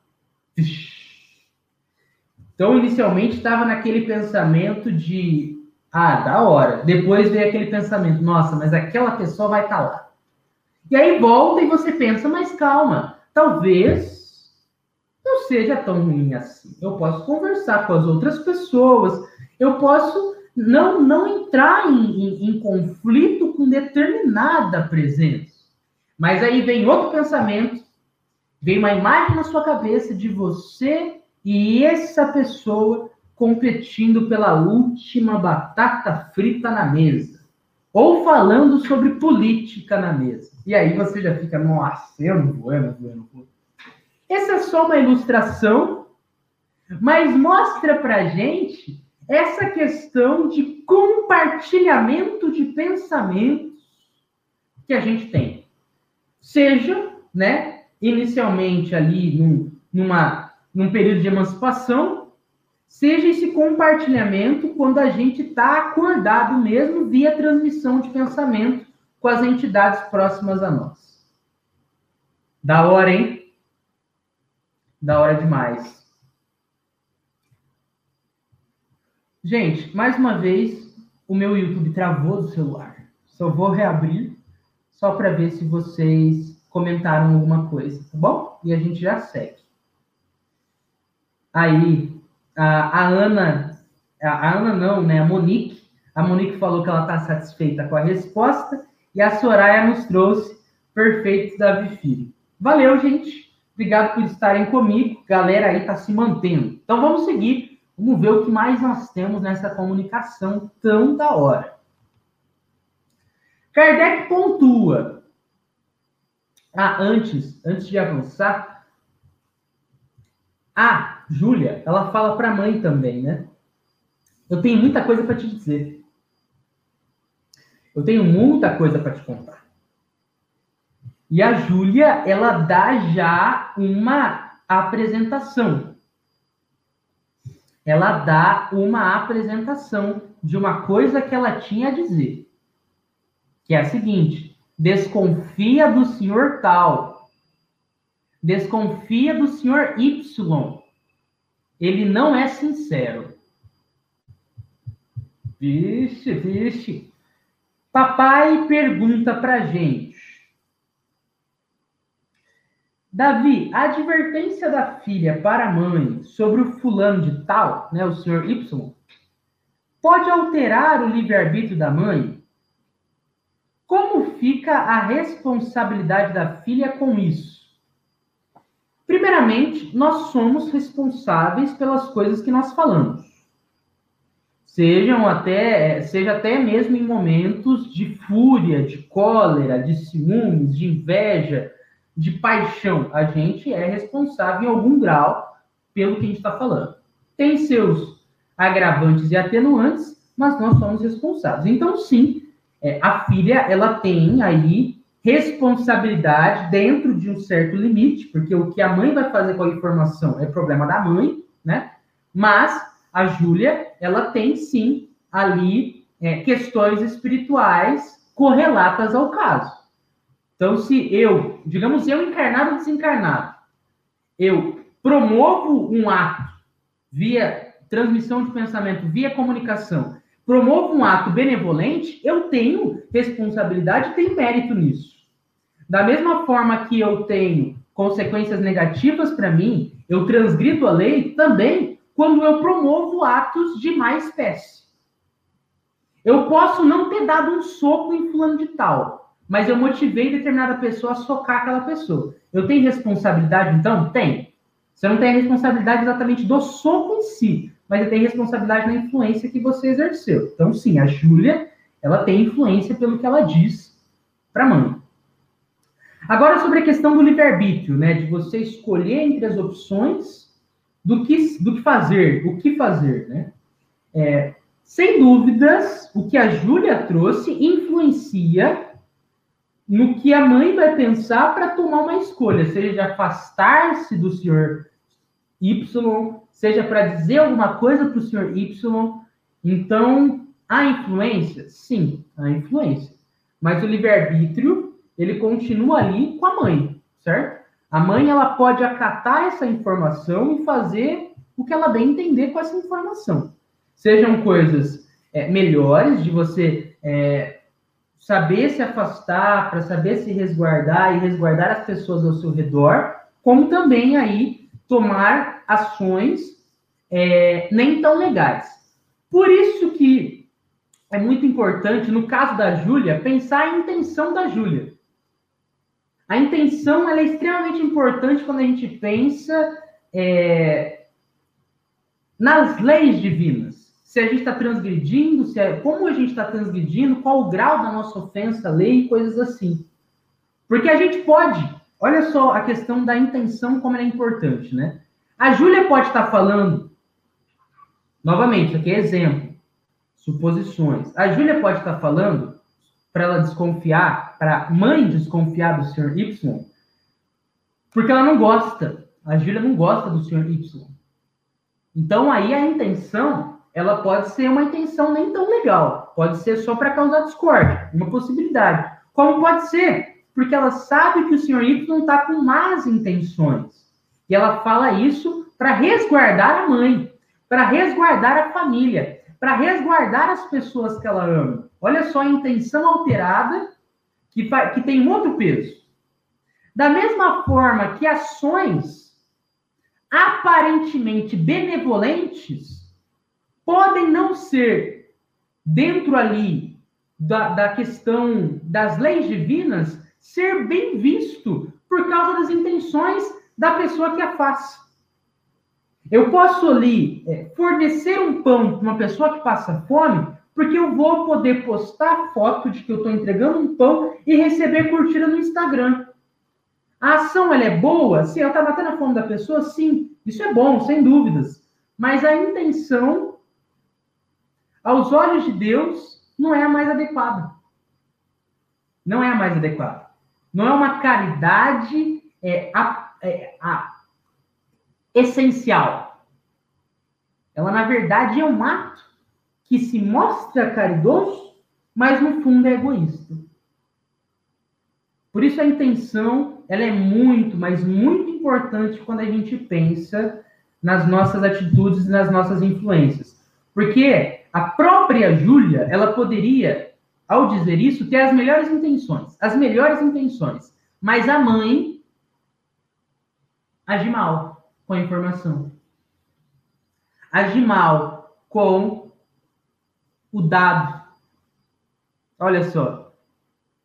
Speaker 1: Então, inicialmente, estava naquele pensamento de, ah, da hora. Depois veio aquele pensamento, nossa, mas aquela pessoa vai estar tá lá. E aí volta e você pensa, mas calma, talvez não seja tão ruim assim. Eu posso conversar com as outras pessoas, eu posso não, não entrar em, em, em conflito com determinada presença. Mas aí vem outro pensamento, vem uma imagem na sua cabeça de você e essa pessoa competindo pela última batata frita na mesa. Ou falando sobre política na mesa. E aí você já fica, nossa, eu não vou, eu não vou, eu não vou. Essa é só uma ilustração, mas mostra pra gente essa questão de compartilhamento de pensamentos que a gente tem. Seja, né, inicialmente ali num, numa, num período de emancipação, seja esse compartilhamento quando a gente está acordado mesmo via transmissão de pensamento com as entidades próximas a nós. Da hora, hein? Da hora demais. Gente, mais uma vez, o meu YouTube travou do celular. Só vou reabrir, só para ver se vocês comentaram alguma coisa, tá bom? E a gente já segue. Aí, a, a Ana, a, a Ana não, né? A Monique, a Monique falou que ela está satisfeita com a resposta e a Soraya nos trouxe perfeitos da Filho. Valeu, gente. Obrigado por estarem comigo. Galera aí está se mantendo. Então vamos seguir Vamos ver o que mais nós temos nessa comunicação tão da hora. Kardec pontua. Ah, antes, antes de avançar, a Júlia, ela fala para a mãe também, né? Eu tenho muita coisa para te dizer. Eu tenho muita coisa para te contar. E a Júlia, ela dá já uma apresentação ela dá uma apresentação de uma coisa que ela tinha a dizer. Que é a seguinte: desconfia do senhor tal. Desconfia do senhor Y. Ele não é sincero. Vixe, vixe. Papai pergunta pra gente. Davi, a advertência da filha para a mãe sobre o fulano de tal, né, o senhor Y, pode alterar o livre-arbítrio da mãe? Como fica a responsabilidade da filha com isso? Primeiramente, nós somos responsáveis pelas coisas que nós falamos. Sejam até, seja até mesmo em momentos de fúria, de cólera, de ciúmes, de inveja, de paixão. A gente é responsável em algum grau pelo que a gente está falando. Tem seus agravantes e atenuantes, mas nós somos responsáveis. Então, sim, é, a filha ela tem aí responsabilidade dentro de um certo limite, porque o que a mãe vai fazer com a informação é problema da mãe, né? Mas a Júlia, ela tem sim ali é, questões espirituais correlatas ao caso. Então, se eu, digamos eu encarnado ou desencarnado, eu promovo um ato via transmissão de pensamento, via comunicação, promovo um ato benevolente, eu tenho responsabilidade, tenho mérito nisso. Da mesma forma que eu tenho consequências negativas para mim, eu transgrido a lei também quando eu promovo atos de má espécie. Eu posso não ter dado um soco em fulano de tal, mas eu motivei determinada pessoa a socar aquela pessoa. Eu tenho responsabilidade, então? Tem. Você não tem a responsabilidade exatamente do soco em si, mas você tem responsabilidade na influência que você exerceu. Então, sim, a Júlia, ela tem influência pelo que ela diz para a mãe. Agora, sobre a questão do livre-arbítrio, né, de você escolher entre as opções do que, do que fazer, o que fazer, né? É, sem dúvidas, o que a Júlia trouxe influencia no que a mãe vai pensar para tomar uma escolha, seja de afastar-se do senhor Y, seja para dizer alguma coisa para o senhor Y. Então, a influência? Sim, a influência. Mas o livre-arbítrio, ele continua ali com a mãe, certo? A mãe, ela pode acatar essa informação e fazer o que ela bem entender com essa informação. Sejam coisas é, melhores, de você é, saber se afastar, para saber se resguardar e resguardar as pessoas ao seu redor, como também aí tomar ações é, nem tão legais. Por isso que é muito importante, no caso da Júlia, pensar a intenção da Júlia. A intenção é extremamente importante quando a gente pensa é, nas leis divinas se a gente está transgredindo, se é, como a gente está transgredindo, qual o grau da nossa ofensa à lei, coisas assim. Porque a gente pode, olha só a questão da intenção, como ela é importante, né? A Júlia pode estar tá falando, novamente, aqui é exemplo, suposições. A Júlia pode estar tá falando para ela desconfiar, para mãe desconfiar do senhor Y, porque ela não gosta. A Júlia não gosta do senhor Y. Então aí a intenção ela pode ser uma intenção nem tão legal, pode ser só para causar discórdia, uma possibilidade. Como pode ser? Porque ela sabe que o senhor Y está com más intenções. E ela fala isso para resguardar a mãe, para resguardar a família, para resguardar as pessoas que ela ama. Olha só a intenção alterada que, que tem um outro peso. Da mesma forma que ações aparentemente benevolentes podem não ser dentro ali da, da questão das leis divinas ser bem visto por causa das intenções da pessoa que a faz. Eu posso ali é, fornecer um pão para uma pessoa que passa fome, porque eu vou poder postar foto de que eu estou entregando um pão e receber curtida no Instagram. A ação ela é boa? Se ela está matando a fome da pessoa, sim, isso é bom, sem dúvidas. Mas a intenção aos olhos de Deus, não é a mais adequada. Não é a mais adequada. Não é uma caridade é, a, é, a, essencial. Ela, na verdade, é um ato que se mostra caridoso, mas no fundo é egoísta. Por isso a intenção, ela é muito, mas muito importante quando a gente pensa nas nossas atitudes, nas nossas influências. Porque a própria Júlia, ela poderia, ao dizer isso, ter as melhores intenções, as melhores intenções, mas a mãe age mal com a informação. Age mal com o dado. Olha só.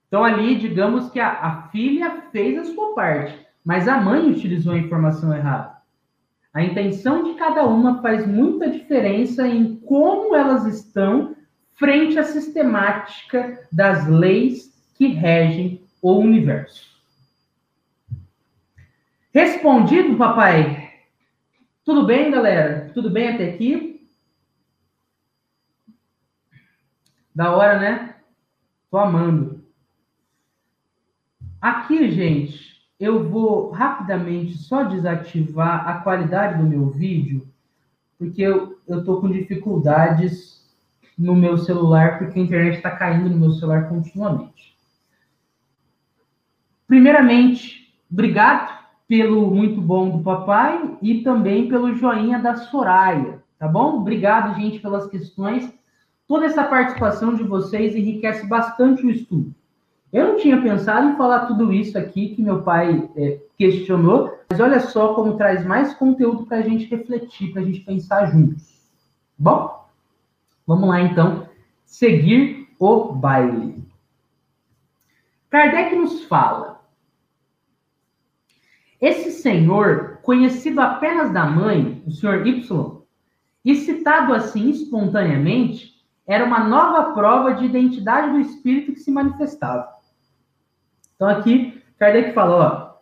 Speaker 1: Então, ali, digamos que a, a filha fez a sua parte, mas a mãe utilizou a informação errada. A intenção de cada uma faz muita diferença em como elas estão frente à sistemática das leis que regem o universo. Respondido, papai? Tudo bem, galera? Tudo bem até aqui? Da hora, né? Tô amando. Aqui, gente, eu vou rapidamente só desativar a qualidade do meu vídeo, porque eu estou com dificuldades no meu celular, porque a internet está caindo no meu celular continuamente. Primeiramente, obrigado pelo muito bom do papai e também pelo joinha da Soraya, tá bom? Obrigado, gente, pelas questões. Toda essa participação de vocês enriquece bastante o estudo. Eu não tinha pensado em falar tudo isso aqui que meu pai é, questionou, mas olha só como traz mais conteúdo para a gente refletir, para a gente pensar juntos. Bom, vamos lá então seguir o baile. Kardec nos fala: esse senhor, conhecido apenas da mãe, o senhor Y, e citado assim espontaneamente, era uma nova prova de identidade do espírito que se manifestava. Então aqui, Kardec fala, ó,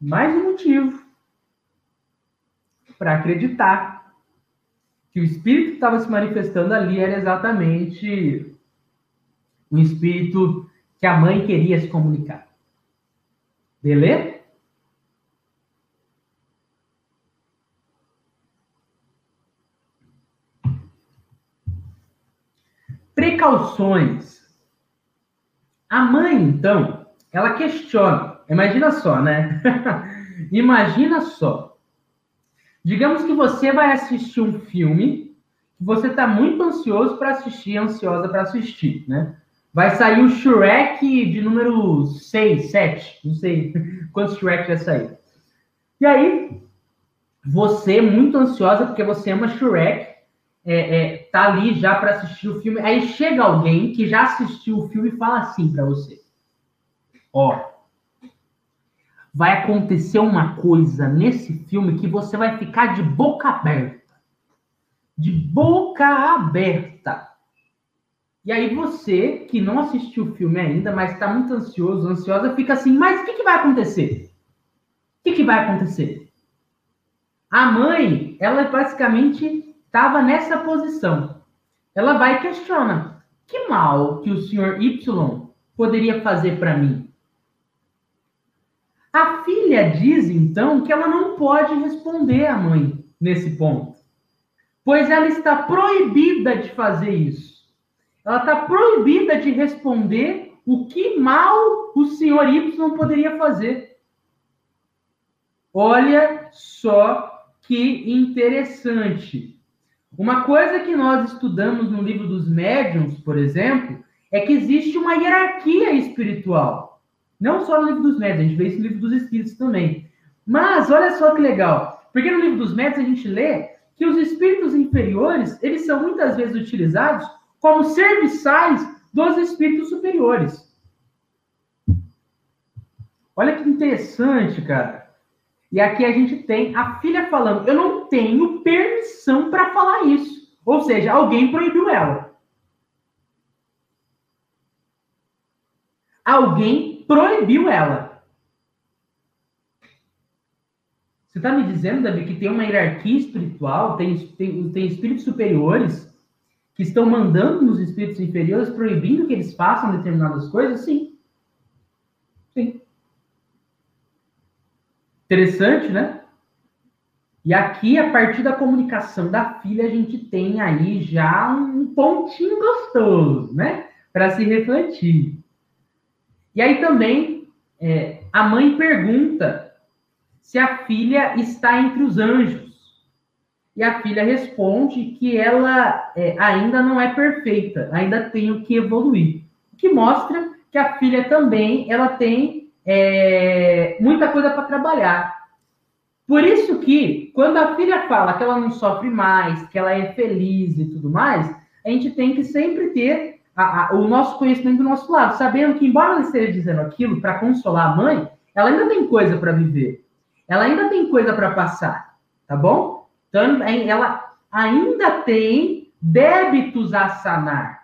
Speaker 1: mais um motivo para acreditar que o espírito que estava se manifestando ali era exatamente o espírito que a mãe queria se comunicar. Beleza? Precauções. A mãe, então, ela questiona. Imagina só, né? Imagina só. Digamos que você vai assistir um filme que você está muito ansioso para assistir, ansiosa para assistir, né? Vai sair o Shrek de número 6, 7, não sei quantos Shrek vai sair. E aí, você, muito ansiosa, porque você ama Shrek, é, é, tá ali já para assistir o filme. Aí chega alguém que já assistiu o filme e fala assim para você: Ó, vai acontecer uma coisa nesse filme que você vai ficar de boca aberta. De boca aberta. E aí você, que não assistiu o filme ainda, mas está muito ansioso, ansiosa, fica assim, mas o que, que vai acontecer? O que, que vai acontecer? A mãe, ela basicamente estava nessa posição. Ela vai e questiona: que mal que o senhor Y poderia fazer para mim? A filha diz então que ela não pode responder à mãe nesse ponto, pois ela está proibida de fazer isso. Ela está proibida de responder o que mal o senhor Y poderia fazer. Olha só que interessante. Uma coisa que nós estudamos no livro dos médiuns, por exemplo, é que existe uma hierarquia espiritual. Não só no livro dos médiuns, a gente vê isso no livro dos espíritos também. Mas olha só que legal, porque no livro dos médiuns a gente lê que os espíritos inferiores, eles são muitas vezes utilizados como serviçais dos espíritos superiores. Olha que interessante, cara. E aqui a gente tem a filha falando: Eu não tenho permissão para falar isso. Ou seja, alguém proibiu ela. Alguém proibiu ela. Você está me dizendo, Davi, que tem uma hierarquia espiritual, tem, tem, tem espíritos superiores que estão mandando nos espíritos inferiores, proibindo que eles façam determinadas coisas? Sim. Interessante, né? E aqui, a partir da comunicação da filha, a gente tem aí já um pontinho gostoso, né? Para se refletir. E aí também, é, a mãe pergunta se a filha está entre os anjos. E a filha responde que ela é, ainda não é perfeita, ainda tem o que evoluir. O que mostra que a filha também ela tem é, muita coisa para trabalhar. Por isso que, quando a filha fala que ela não sofre mais, que ela é feliz e tudo mais, a gente tem que sempre ter a, a, o nosso conhecimento do nosso lado, sabendo que, embora ela esteja dizendo aquilo para consolar a mãe, ela ainda tem coisa para viver. Ela ainda tem coisa para passar, tá bom? Então, ela ainda tem débitos a sanar.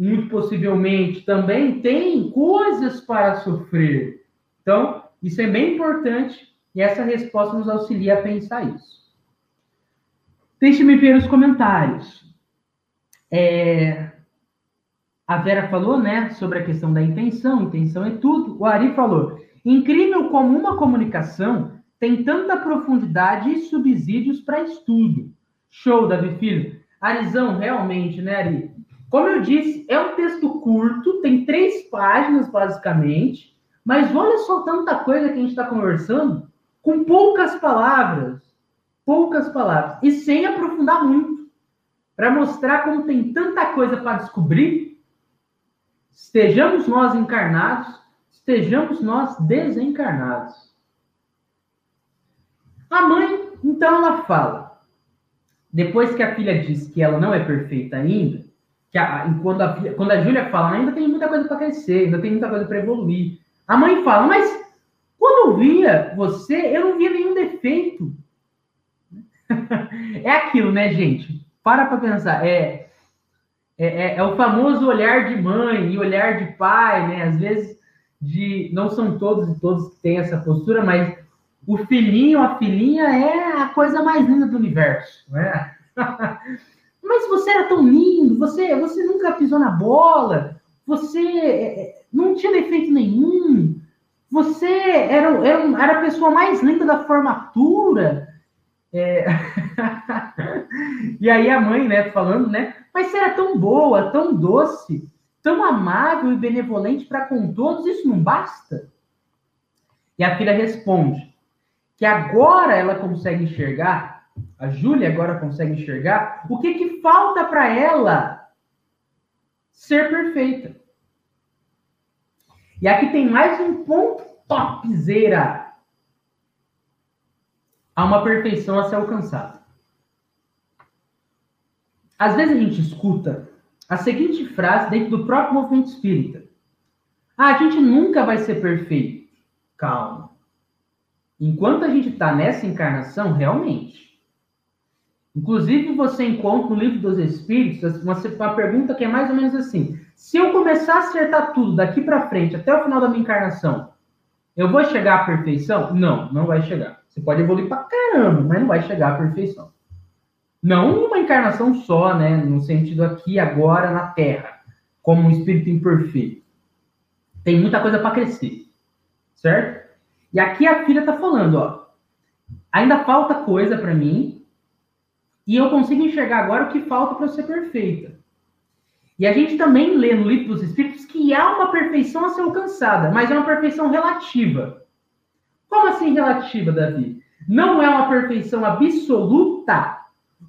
Speaker 1: Muito possivelmente também tem coisas para sofrer. Então, isso é bem importante e essa resposta nos auxilia a pensar isso. Deixe-me ver os comentários. É... A Vera falou, né, sobre a questão da intenção. Intenção é tudo. O Ari falou: incrível como uma comunicação tem tanta profundidade e subsídios para estudo. Show, Davi Filho. Arizão, realmente, né, Ari? Como eu disse, é um texto curto, tem três páginas, basicamente, Mas olha só tanta coisa que a gente está conversando com poucas palavras. Poucas palavras. E sem aprofundar muito. Para mostrar como tem tanta coisa para descobrir. Estejamos nós encarnados, estejamos nós desencarnados. A mãe, então, ela fala. Depois que a filha diz que ela não é perfeita ainda, que a, quando, a, quando a Júlia fala, ainda tem muita coisa para crescer, ainda tem muita coisa para evoluir. A mãe fala, mas quando eu via você, eu não via nenhum defeito. é aquilo, né, gente? Para para pensar. É, é, é, é, o famoso olhar de mãe e olhar de pai, né? Às vezes, de não são todos e todos que têm essa postura, mas o filhinho, a filhinha é a coisa mais linda do universo, né? Mas você era tão lindo, você, você nunca pisou na bola, você é, é, não tinha defeito nenhum, você era, era, era a pessoa mais linda da formatura. É... e aí a mãe, né, falando, né? Mas você era tão boa, tão doce, tão amável e benevolente para com todos, isso não basta? E a filha responde que agora ela consegue enxergar a Júlia agora consegue enxergar o que, que falta para ela ser perfeita. E aqui tem mais um ponto topzera. Há uma perfeição a ser alcançada. Às vezes a gente escuta a seguinte frase dentro do próprio movimento espírita. Ah, a gente nunca vai ser perfeito. Calma. Enquanto a gente está nessa encarnação, realmente, Inclusive, você encontra no livro dos Espíritos uma, uma pergunta que é mais ou menos assim: se eu começar a acertar tudo daqui para frente, até o final da minha encarnação, eu vou chegar à perfeição? Não, não vai chegar. Você pode evoluir para caramba, mas não vai chegar à perfeição. Não uma encarnação só, né? No sentido aqui, agora, na Terra, como um espírito imperfeito. Tem muita coisa para crescer, certo? E aqui a filha está falando, ó. Ainda falta coisa para mim, e eu consigo enxergar agora o que falta para ser perfeita. E a gente também lê no livro dos Espíritos que há uma perfeição a ser alcançada, mas é uma perfeição relativa. Como assim relativa, Davi? Não é uma perfeição absoluta,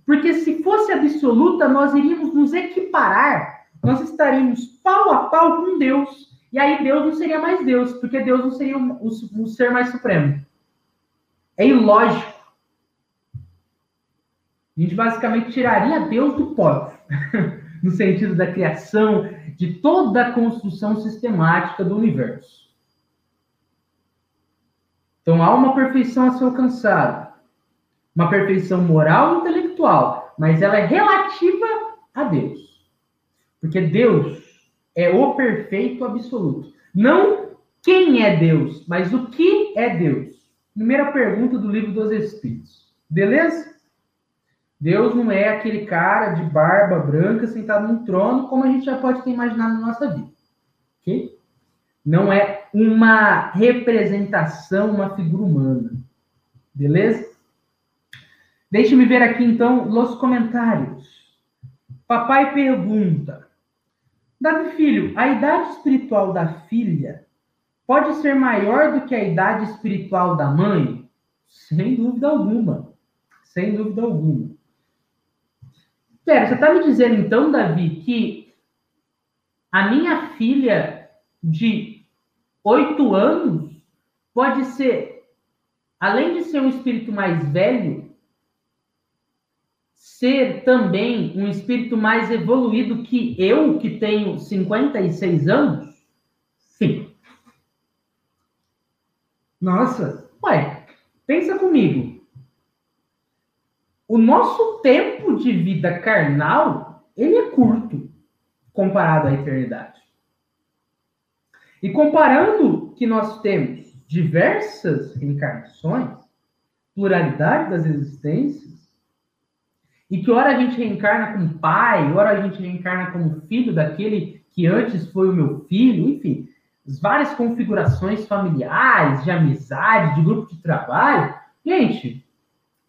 Speaker 1: porque se fosse absoluta, nós iríamos nos equiparar, nós estaríamos pau a pau com Deus. E aí Deus não seria mais Deus, porque Deus não seria o, o, o ser mais supremo. É ilógico. A gente basicamente tiraria Deus do pó, no sentido da criação, de toda a construção sistemática do universo. Então há uma perfeição a ser alcançada, uma perfeição moral e intelectual, mas ela é relativa a Deus. Porque Deus é o perfeito absoluto. Não quem é Deus, mas o que é Deus. Primeira pergunta do livro dos Espíritos. Beleza? Deus não é aquele cara de barba branca sentado num trono, como a gente já pode ter imaginado na nossa vida. Ok? Não é uma representação, uma figura humana. Beleza? Deixe-me ver aqui então os comentários. Papai pergunta: Davi filho, a idade espiritual da filha pode ser maior do que a idade espiritual da mãe? Sem dúvida alguma. Sem dúvida alguma. Pera, você está me dizendo então, Davi, que a minha filha de oito anos pode ser, além de ser um espírito mais velho, ser também um espírito mais evoluído que eu, que tenho 56 anos? Sim. Nossa, ué, pensa comigo o nosso tempo de vida carnal, ele é curto comparado à eternidade. E comparando que nós temos diversas reencarnações, pluralidade das existências, e que ora a gente reencarna como pai, ora a gente reencarna como filho daquele que antes foi o meu filho, enfim, as várias configurações familiares, de amizade, de grupo de trabalho. Gente,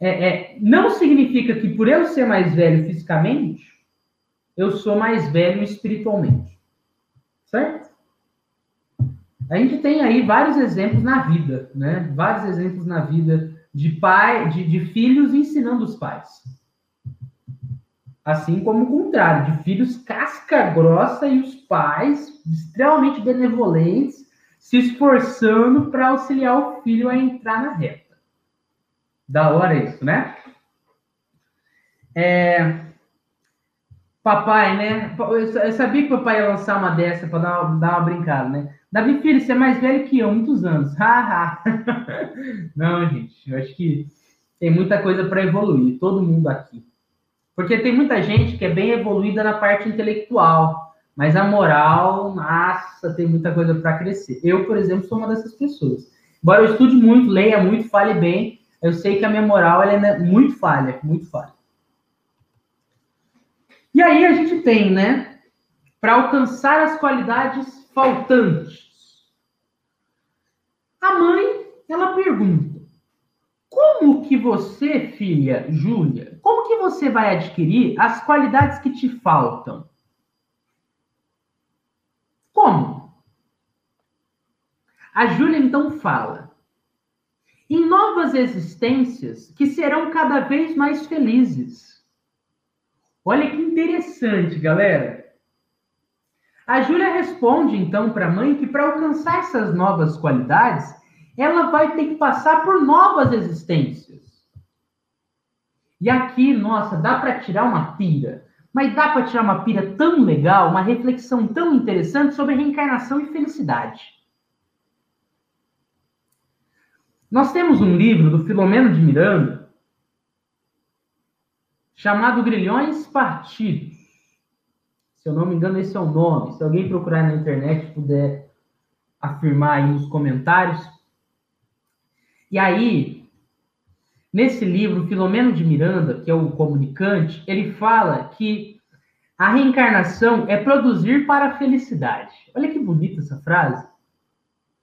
Speaker 1: é, é, não significa que por eu ser mais velho fisicamente, eu sou mais velho espiritualmente. Certo? A gente tem aí vários exemplos na vida, né? Vários exemplos na vida de pai, de, de filhos ensinando os pais. Assim como o contrário, de filhos casca grossa e os pais extremamente benevolentes se esforçando para auxiliar o filho a entrar na reta. Da hora isso, né? É... Papai, né? Eu sabia que papai ia lançar uma dessa para dar, uma, dar uma brincada, né? Davi Filho, você é mais velho que eu, muitos anos. Não, gente, eu acho que tem muita coisa para evoluir, todo mundo aqui. Porque tem muita gente que é bem evoluída na parte intelectual, mas a moral, nossa, tem muita coisa para crescer. Eu, por exemplo, sou uma dessas pessoas. Embora eu estude muito, leia muito, fale bem, eu sei que a minha moral é muito falha, muito falha. E aí a gente tem, né, para alcançar as qualidades faltantes. A mãe, ela pergunta: como que você, filha Júlia, como que você vai adquirir as qualidades que te faltam? Como? A Júlia então fala: em novas existências que serão cada vez mais felizes. Olha que interessante, galera. A Júlia responde então para a mãe que para alcançar essas novas qualidades, ela vai ter que passar por novas existências. E aqui, nossa, dá para tirar uma pira. Mas dá para tirar uma pira tão legal, uma reflexão tão interessante sobre reencarnação e felicidade. Nós temos um livro do Filomeno de Miranda chamado Grilhões Partidos. Se eu não me engano, esse é o nome. Se alguém procurar na internet puder afirmar aí nos comentários, e aí, nesse livro, Filomeno de Miranda, que é o comunicante, ele fala que a reencarnação é produzir para a felicidade. Olha que bonita essa frase.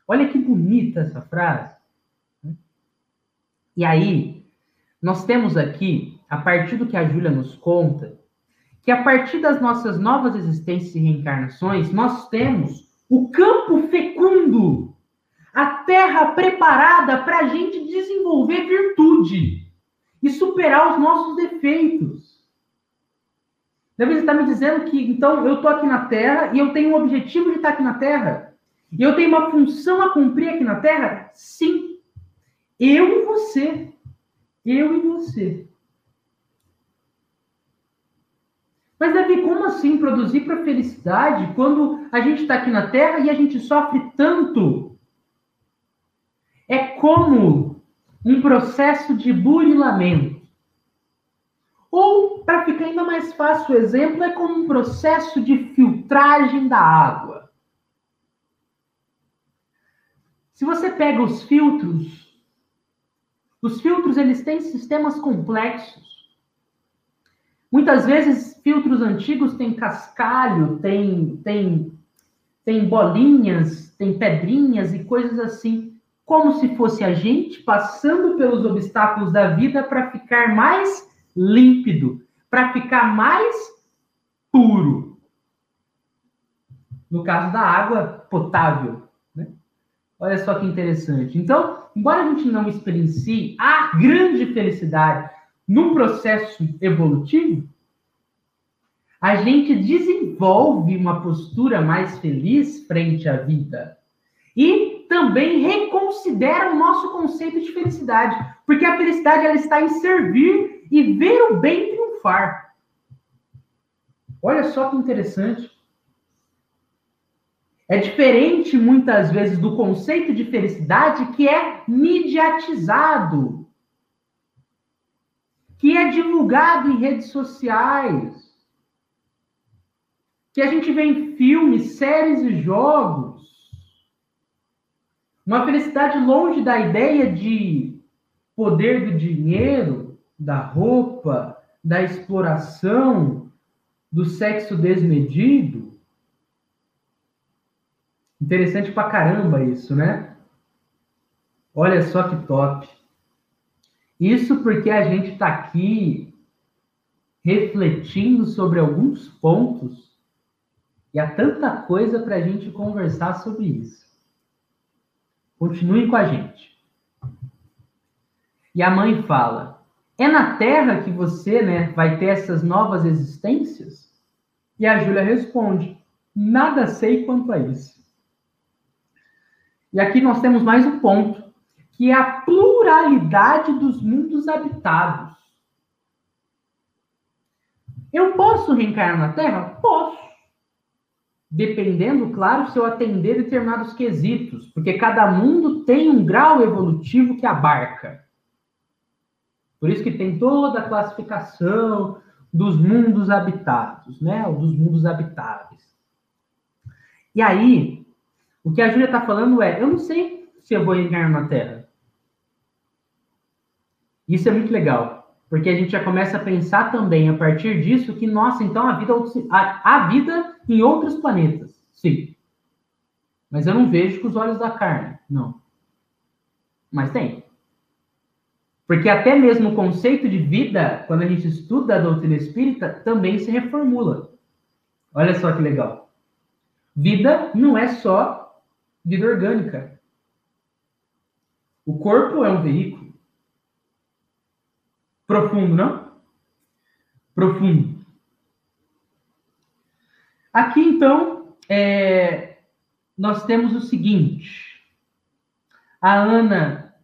Speaker 1: Olha que bonita essa frase. E aí, nós temos aqui, a partir do que a Júlia nos conta, que a partir das nossas novas existências e reencarnações, nós temos o campo fecundo a terra preparada para a gente desenvolver virtude e superar os nossos defeitos. Davi, você está me dizendo que, então, eu estou aqui na Terra e eu tenho um objetivo de estar aqui na Terra? E eu tenho uma função a cumprir aqui na Terra? Sim. Eu e você. Eu e você. Mas, Davi, como assim produzir para felicidade quando a gente está aqui na Terra e a gente sofre tanto? é como um processo de burilamento. Ou, para ficar ainda mais fácil o exemplo, é como um processo de filtragem da água. Se você pega os filtros, os filtros eles têm sistemas complexos. Muitas vezes filtros antigos têm cascalho, tem tem tem bolinhas, tem pedrinhas e coisas assim como se fosse a gente passando pelos obstáculos da vida para ficar mais límpido, para ficar mais puro. No caso da água potável. Olha só que interessante. Então, embora a gente não experiencie a grande felicidade num processo evolutivo, a gente desenvolve uma postura mais feliz frente à vida. E também reconsidera o nosso conceito de felicidade, porque a felicidade ela está em servir e ver o bem triunfar. Olha só que interessante. É diferente muitas vezes do conceito de felicidade que é mediatizado, que é divulgado em redes sociais, que a gente vê em filmes, séries e jogos uma felicidade longe da ideia de poder do dinheiro, da roupa, da exploração, do sexo desmedido. Interessante pra caramba isso, né? Olha só que top. Isso porque a gente está aqui refletindo sobre alguns pontos e há tanta coisa para a gente conversar sobre isso. Continuem com a gente. E a mãe fala: É na Terra que você, né, vai ter essas novas existências? E a Júlia responde: Nada sei quanto a isso. E aqui nós temos mais um ponto, que é a pluralidade dos mundos habitados. Eu posso reencarnar na Terra? Posso. Dependendo, claro, se eu atender determinados quesitos, porque cada mundo tem um grau evolutivo que abarca. Por isso que tem toda a classificação dos mundos habitados, né? Ou dos mundos habitáveis. E aí, o que a Júlia está falando é: eu não sei se eu vou reencarnar na Terra. Isso é muito legal. Porque a gente já começa a pensar também, a partir disso, que, nossa, então a vida, há vida em outros planetas. Sim. Mas eu não vejo com os olhos da carne. Não. Mas tem. Porque até mesmo o conceito de vida, quando a gente estuda a doutrina espírita, também se reformula. Olha só que legal. Vida não é só vida orgânica. O corpo é um veículo. Profundo, não? Profundo. Aqui, então, é, nós temos o seguinte. A Ana,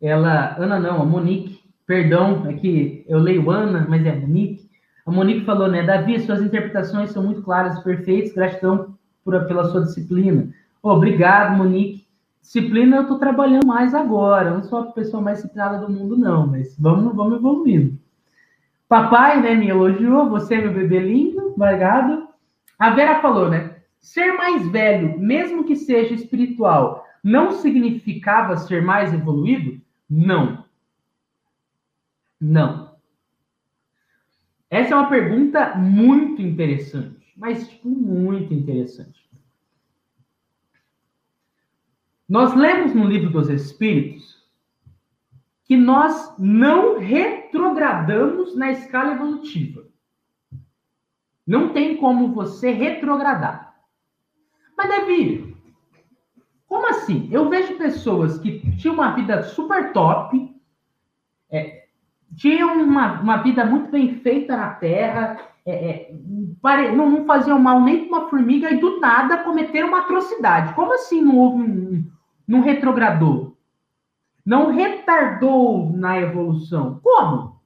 Speaker 1: ela... Ana não, a Monique, perdão, é que eu leio Ana, mas é Monique. A Monique falou, né? Davi, suas interpretações são muito claras e perfeitas. Gratidão por, pela sua disciplina. Obrigado, Monique. Disciplina eu estou trabalhando mais agora. Eu não sou a pessoa mais disciplinada do mundo, não, mas vamos, vamos evoluindo. Papai, né, me elogiou. Você, meu bebê lindo, obrigado. A Vera falou, né? Ser mais velho, mesmo que seja espiritual, não significava ser mais evoluído? Não. Não. Essa é uma pergunta muito interessante, mas tipo, muito interessante. Nós lemos no livro dos Espíritos que nós não retrogradamos na escala evolutiva. Não tem como você retrogradar. Mas, Davi, como assim? Eu vejo pessoas que tinham uma vida super top, é, tinham uma, uma vida muito bem feita na Terra, é, é, não, não faziam mal nem para uma formiga e do nada cometeram uma atrocidade. Como assim não houve um, não retrogradou, não retardou na evolução. Como?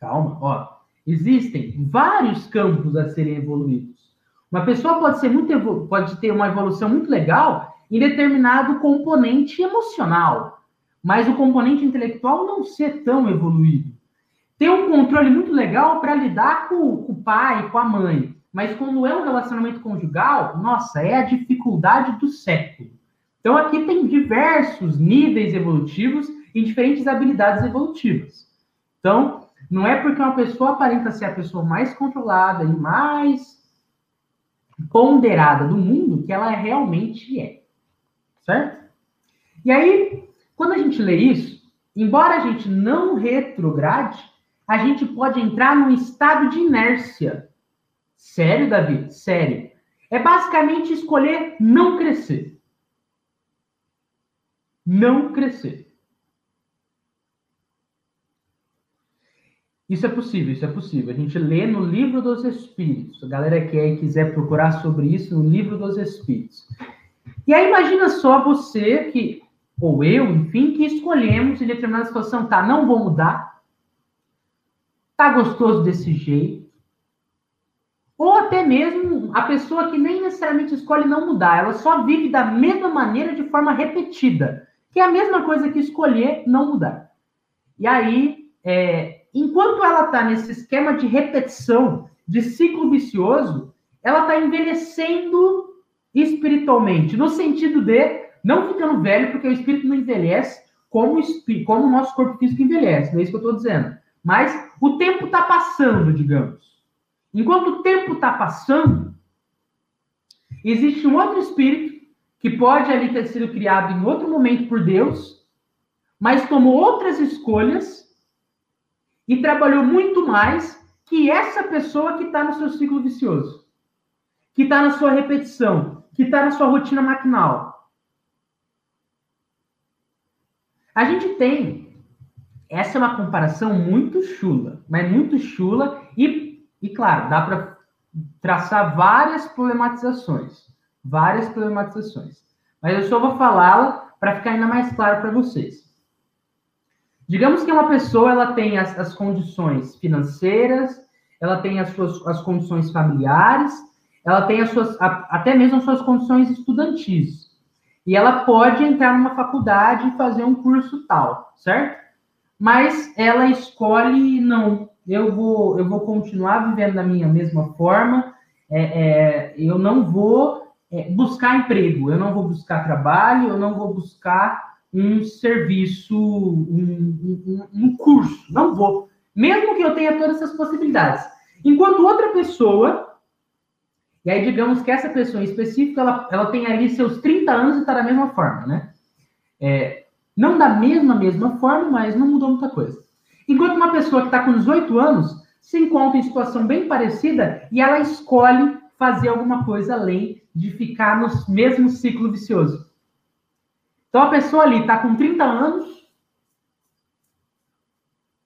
Speaker 1: Calma, ó. Existem vários campos a serem evoluídos. Uma pessoa pode ser muito pode ter uma evolução muito legal em determinado componente emocional, mas o componente intelectual não ser tão evoluído. Ter um controle muito legal para lidar com, com o pai, com a mãe, mas quando é um relacionamento conjugal, nossa, é a dificuldade do século. Então, aqui tem diversos níveis evolutivos e diferentes habilidades evolutivas. Então, não é porque uma pessoa aparenta ser a pessoa mais controlada e mais ponderada do mundo que ela realmente é. Certo? E aí, quando a gente lê isso, embora a gente não retrograde, a gente pode entrar num estado de inércia. Sério, Davi? Sério. É basicamente escolher não crescer não crescer. Isso é possível, isso é possível. A gente lê no livro dos Espíritos. A galera que aí quiser procurar sobre isso no livro dos Espíritos. E aí imagina só você que, ou eu, enfim, que escolhemos em determinada situação, tá, não vou mudar, tá gostoso desse jeito, ou até mesmo a pessoa que nem necessariamente escolhe não mudar, ela só vive da mesma maneira de forma repetida que é a mesma coisa que escolher não mudar. E aí, é, enquanto ela está nesse esquema de repetição, de ciclo vicioso, ela está envelhecendo espiritualmente, no sentido de não ficando velho, porque o espírito não envelhece como, como o nosso corpo físico envelhece, não é isso que eu estou dizendo. Mas o tempo está passando, digamos. Enquanto o tempo está passando, existe um outro espírito que pode ali ter sido criado em outro momento por Deus, mas tomou outras escolhas e trabalhou muito mais que essa pessoa que está no seu ciclo vicioso, que está na sua repetição, que está na sua rotina maquinal. A gente tem. Essa é uma comparação muito chula, mas muito chula, e, e claro, dá para traçar várias problematizações. Várias problematizações. Mas eu só vou falá-la para ficar ainda mais claro para vocês. Digamos que uma pessoa ela tem as, as condições financeiras, ela tem as suas as condições familiares, ela tem as suas, a, até mesmo as suas condições estudantis. E ela pode entrar numa faculdade e fazer um curso tal, certo? Mas ela escolhe não. Eu vou, eu vou continuar vivendo da minha mesma forma. É, é, eu não vou é, buscar emprego, eu não vou buscar trabalho, eu não vou buscar um serviço, um, um, um curso. Não vou. Mesmo que eu tenha todas essas possibilidades. Enquanto outra pessoa e aí, digamos que essa pessoa em específico, ela, ela tem ali seus 30 anos e está da mesma forma, né? É, não da mesma, mesma forma, mas não mudou muita coisa. Enquanto uma pessoa que está com 18 anos se encontra em situação bem parecida e ela escolhe fazer alguma coisa além de ficar no mesmo ciclo vicioso. Então a pessoa ali está com 30 anos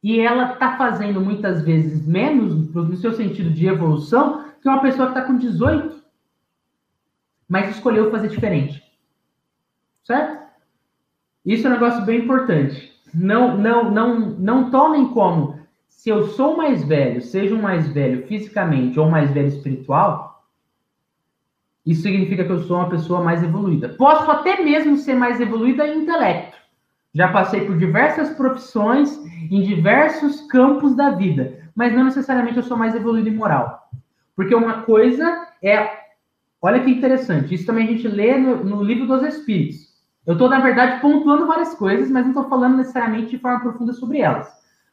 Speaker 1: e ela está fazendo muitas vezes menos, no seu sentido de evolução, que uma pessoa que está com 18, mas escolheu fazer diferente. Certo? Isso é um negócio bem importante. Não, não, não, não tomem como se eu sou mais velho, seja um mais velho fisicamente ou mais velho espiritual, isso significa que eu sou uma pessoa mais evoluída. Posso até mesmo ser mais evoluída em intelecto. Já passei por diversas profissões em diversos campos da vida, mas não necessariamente eu sou mais evoluído em moral. Porque uma coisa é. Olha que interessante, isso também a gente lê no, no livro dos Espíritos. Eu estou, na verdade, pontuando várias coisas, mas não estou falando necessariamente de forma profunda sobre elas.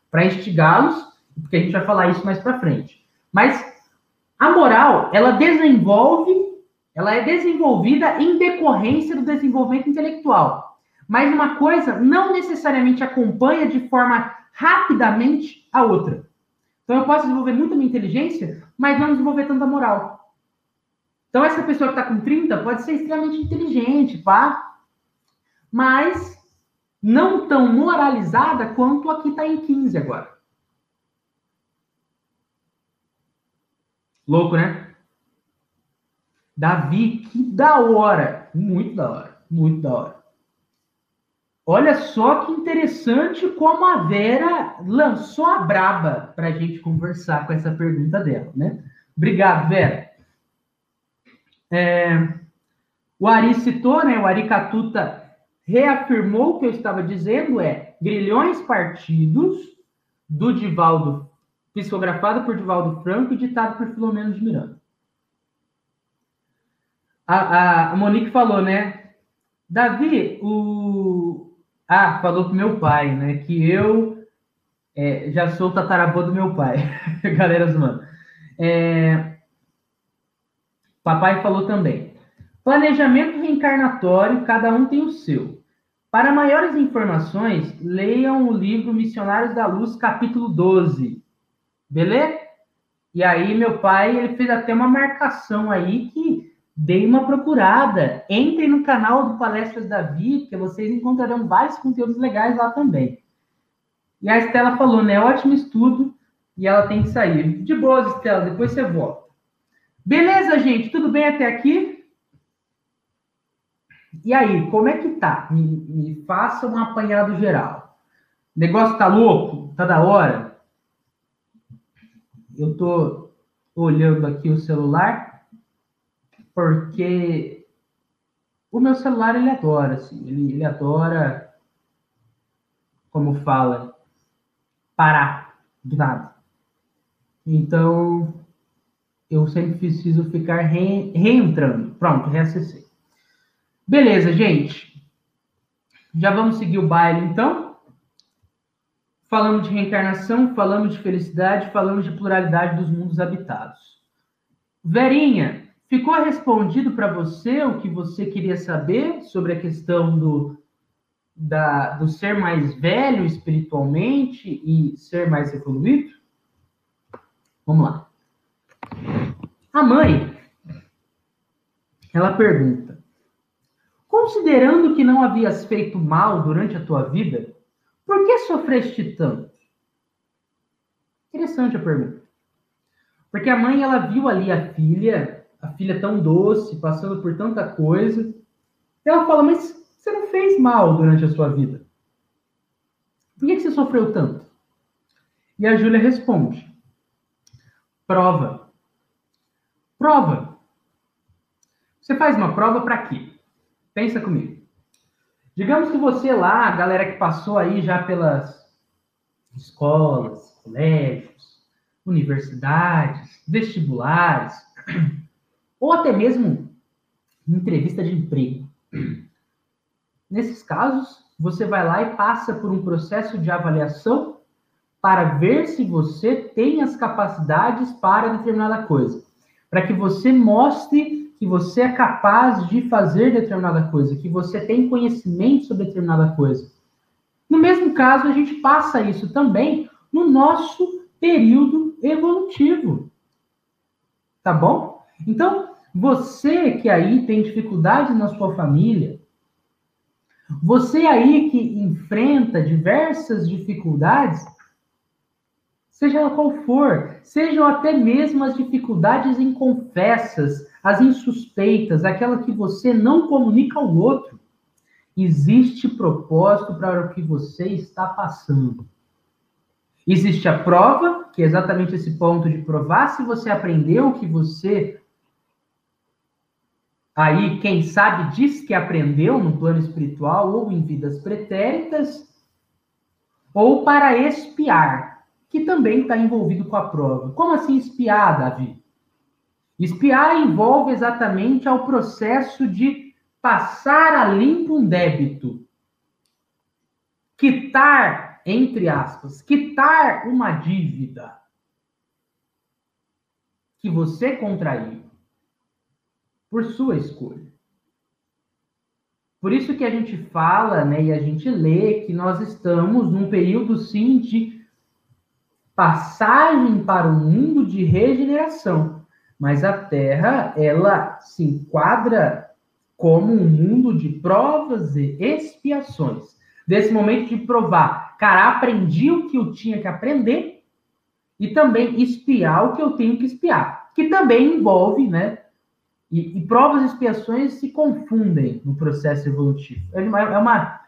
Speaker 1: Para instigá-los, porque a gente vai falar isso mais para frente. Mas a moral, ela desenvolve, ela é desenvolvida em decorrência do desenvolvimento intelectual. Mas uma coisa não necessariamente acompanha de forma rapidamente a outra. Então eu posso desenvolver muito minha inteligência, mas não desenvolver tanta moral. Então essa pessoa que está com 30 pode ser extremamente inteligente, pá, mas não tão moralizada quanto a que está em 15 agora. Louco, né? Davi, que da hora. Muito da hora. Muito da hora. Olha só que interessante como a Vera lançou a braba para a gente conversar com essa pergunta dela, né? Obrigado, Vera. É, o Ari citou, né? O Ari Catuta reafirmou o que eu estava dizendo, é grilhões partidos do Divaldo, psicografado por Divaldo Franco e ditado por Filomeno de Miranda. A, a Monique falou, né? Davi, o, ah, falou pro meu pai, né? Que eu é, já sou tataravô do meu pai. Galera zoando. É, papai falou também. Planejamento reencarnatório, cada um tem o seu. Para maiores informações, leiam o livro Missionários da Luz, capítulo 12. Beleza? E aí, meu pai, ele fez até uma marcação aí que Dei uma procurada. Entrem no canal do Palestras Davi, porque vocês encontrarão vários conteúdos legais lá também. E a Estela falou, né? Ótimo estudo e ela tem que sair. De boas, Estela, depois você volta. Beleza, gente? Tudo bem até aqui? E aí, como é que tá? Me, me faça um apanhado geral. O negócio tá louco? Tá da hora? Eu tô olhando aqui o celular porque o meu celular ele adora, assim, ele, ele adora, como fala, parar de nada. Então, eu sempre preciso ficar re, reentrando. Pronto, reacessei. Beleza, gente. Já vamos seguir o baile, então? Falamos de reencarnação, falamos de felicidade, falamos de pluralidade dos mundos habitados. Verinha, Ficou respondido para você o que você queria saber sobre a questão do, da, do ser mais velho espiritualmente e ser mais evoluído? Vamos lá. A mãe, ela pergunta: considerando que não havias feito mal durante a tua vida, por que sofreste tanto? Interessante a pergunta. Porque a mãe, ela viu ali a filha, a filha tão doce, passando por tanta coisa. E ela fala, mas você não fez mal durante a sua vida. Por que, que você sofreu tanto? E a Júlia responde: prova. Prova. Você faz uma prova para quê? Pensa comigo. Digamos que você lá, a galera que passou aí já pelas escolas, colégios, universidades, vestibulares, ou até mesmo entrevista de emprego. Nesses casos, você vai lá e passa por um processo de avaliação para ver se você tem as capacidades para determinada coisa, para que você mostre que você é capaz de fazer determinada coisa, que você tem conhecimento sobre determinada coisa. No mesmo caso, a gente passa isso também no nosso período evolutivo. Tá bom? Então, você que aí tem dificuldade na sua família, você aí que enfrenta diversas dificuldades, seja qual for, sejam até mesmo as dificuldades inconfessas, as insuspeitas, aquela que você não comunica ao outro, existe propósito para o que você está passando. Existe a prova, que é exatamente esse ponto de provar se você aprendeu o que você aí, quem sabe, diz que aprendeu no plano espiritual ou em vidas pretéritas, ou para espiar, que também está envolvido com a prova. Como assim espiar, Davi? Espiar envolve exatamente ao processo de passar a limpo um débito, quitar entre aspas, quitar uma dívida que você contraiu por sua escolha. Por isso que a gente fala, né, e a gente lê que nós estamos num período sim de passagem para um mundo de regeneração, mas a Terra ela se enquadra como um mundo de provas e expiações. Desse momento de provar Cara, aprendi o que eu tinha que aprender e também espiar o que eu tenho que espiar, que também envolve, né? E, e provas e expiações se confundem no processo evolutivo. É uma, é uma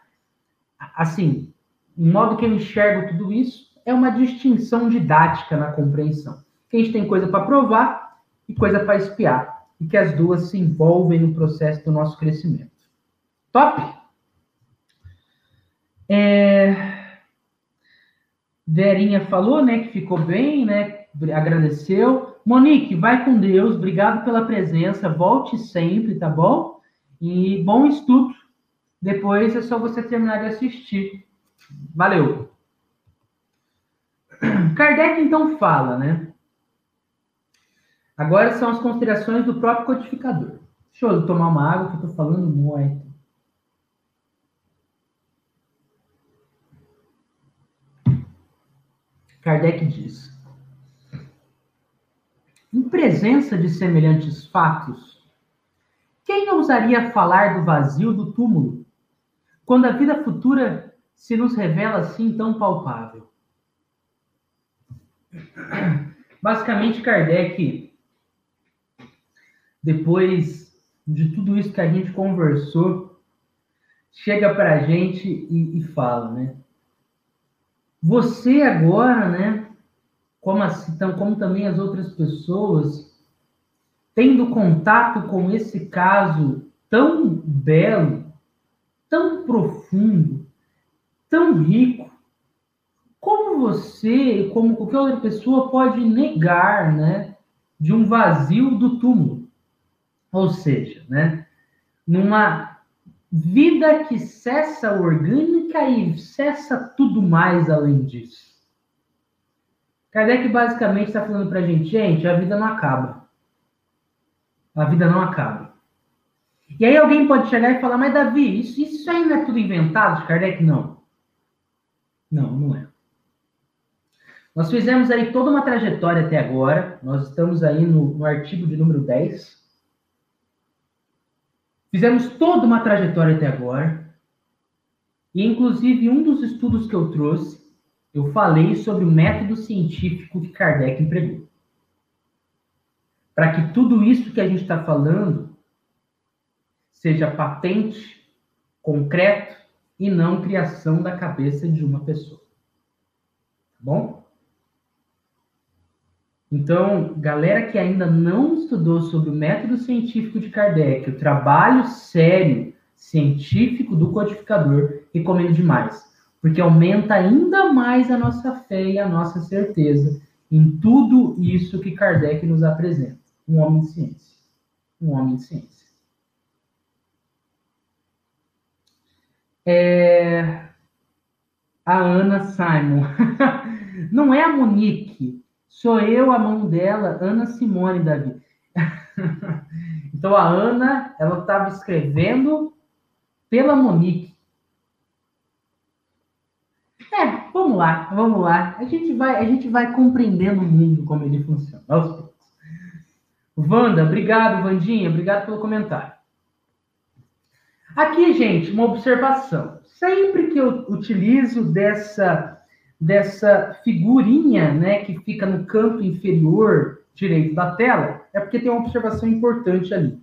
Speaker 1: assim, em modo que eu enxergo tudo isso, é uma distinção didática na compreensão. Que a gente tem coisa para provar e coisa para espiar, e que as duas se envolvem no processo do nosso crescimento. Top? É... Verinha falou, né, que ficou bem, né, agradeceu. Monique, vai com Deus, obrigado pela presença, volte sempre, tá bom? E bom estudo. Depois é só você terminar de assistir. Valeu. Kardec então fala, né? Agora são as considerações do próprio codificador. Deixa eu tomar uma água que eu tô falando muito. Kardec diz: em presença de semelhantes fatos, quem ousaria falar do vazio do túmulo, quando a vida futura se nos revela assim tão palpável? Basicamente, Kardec, depois de tudo isso que a gente conversou, chega para a gente e, e fala, né? Você agora, né, como, assim, como também as outras pessoas, tendo contato com esse caso tão belo, tão profundo, tão rico, como você, como qualquer outra pessoa, pode negar, né, de um vazio do túmulo? Ou seja, né, numa vida que cessa orgânica e cessa tudo mais além disso. Kardec basicamente está falando para a gente, gente, a vida não acaba. A vida não acaba. E aí alguém pode chegar e falar, mas Davi, isso, isso aí não é tudo inventado de Kardec? Não. Não, não é. Nós fizemos aí toda uma trajetória até agora. Nós estamos aí no, no artigo de número 10. Fizemos toda uma trajetória até agora. E, inclusive, um dos estudos que eu trouxe, eu falei sobre o método científico que Kardec empregou. Para que tudo isso que a gente está falando seja patente, concreto e não criação da cabeça de uma pessoa. Tá bom? Então, galera que ainda não estudou sobre o método científico de Kardec, o trabalho sério científico do codificador, recomendo demais, porque aumenta ainda mais a nossa fé e a nossa certeza em tudo isso que Kardec nos apresenta. Um homem de ciência. Um homem de ciência. É... A Ana Simon. Não é a Monique. Sou eu a mão dela, Ana Simone, Davi. então a Ana, ela estava escrevendo pela Monique. É, vamos lá, vamos lá. A gente vai, a gente vai compreendendo o mundo como ele funciona. Aos poucos. Wanda, obrigado, Vandinha, obrigado pelo comentário. Aqui, gente, uma observação. Sempre que eu utilizo dessa dessa figurinha, né, que fica no canto inferior direito da tela, é porque tem uma observação importante ali.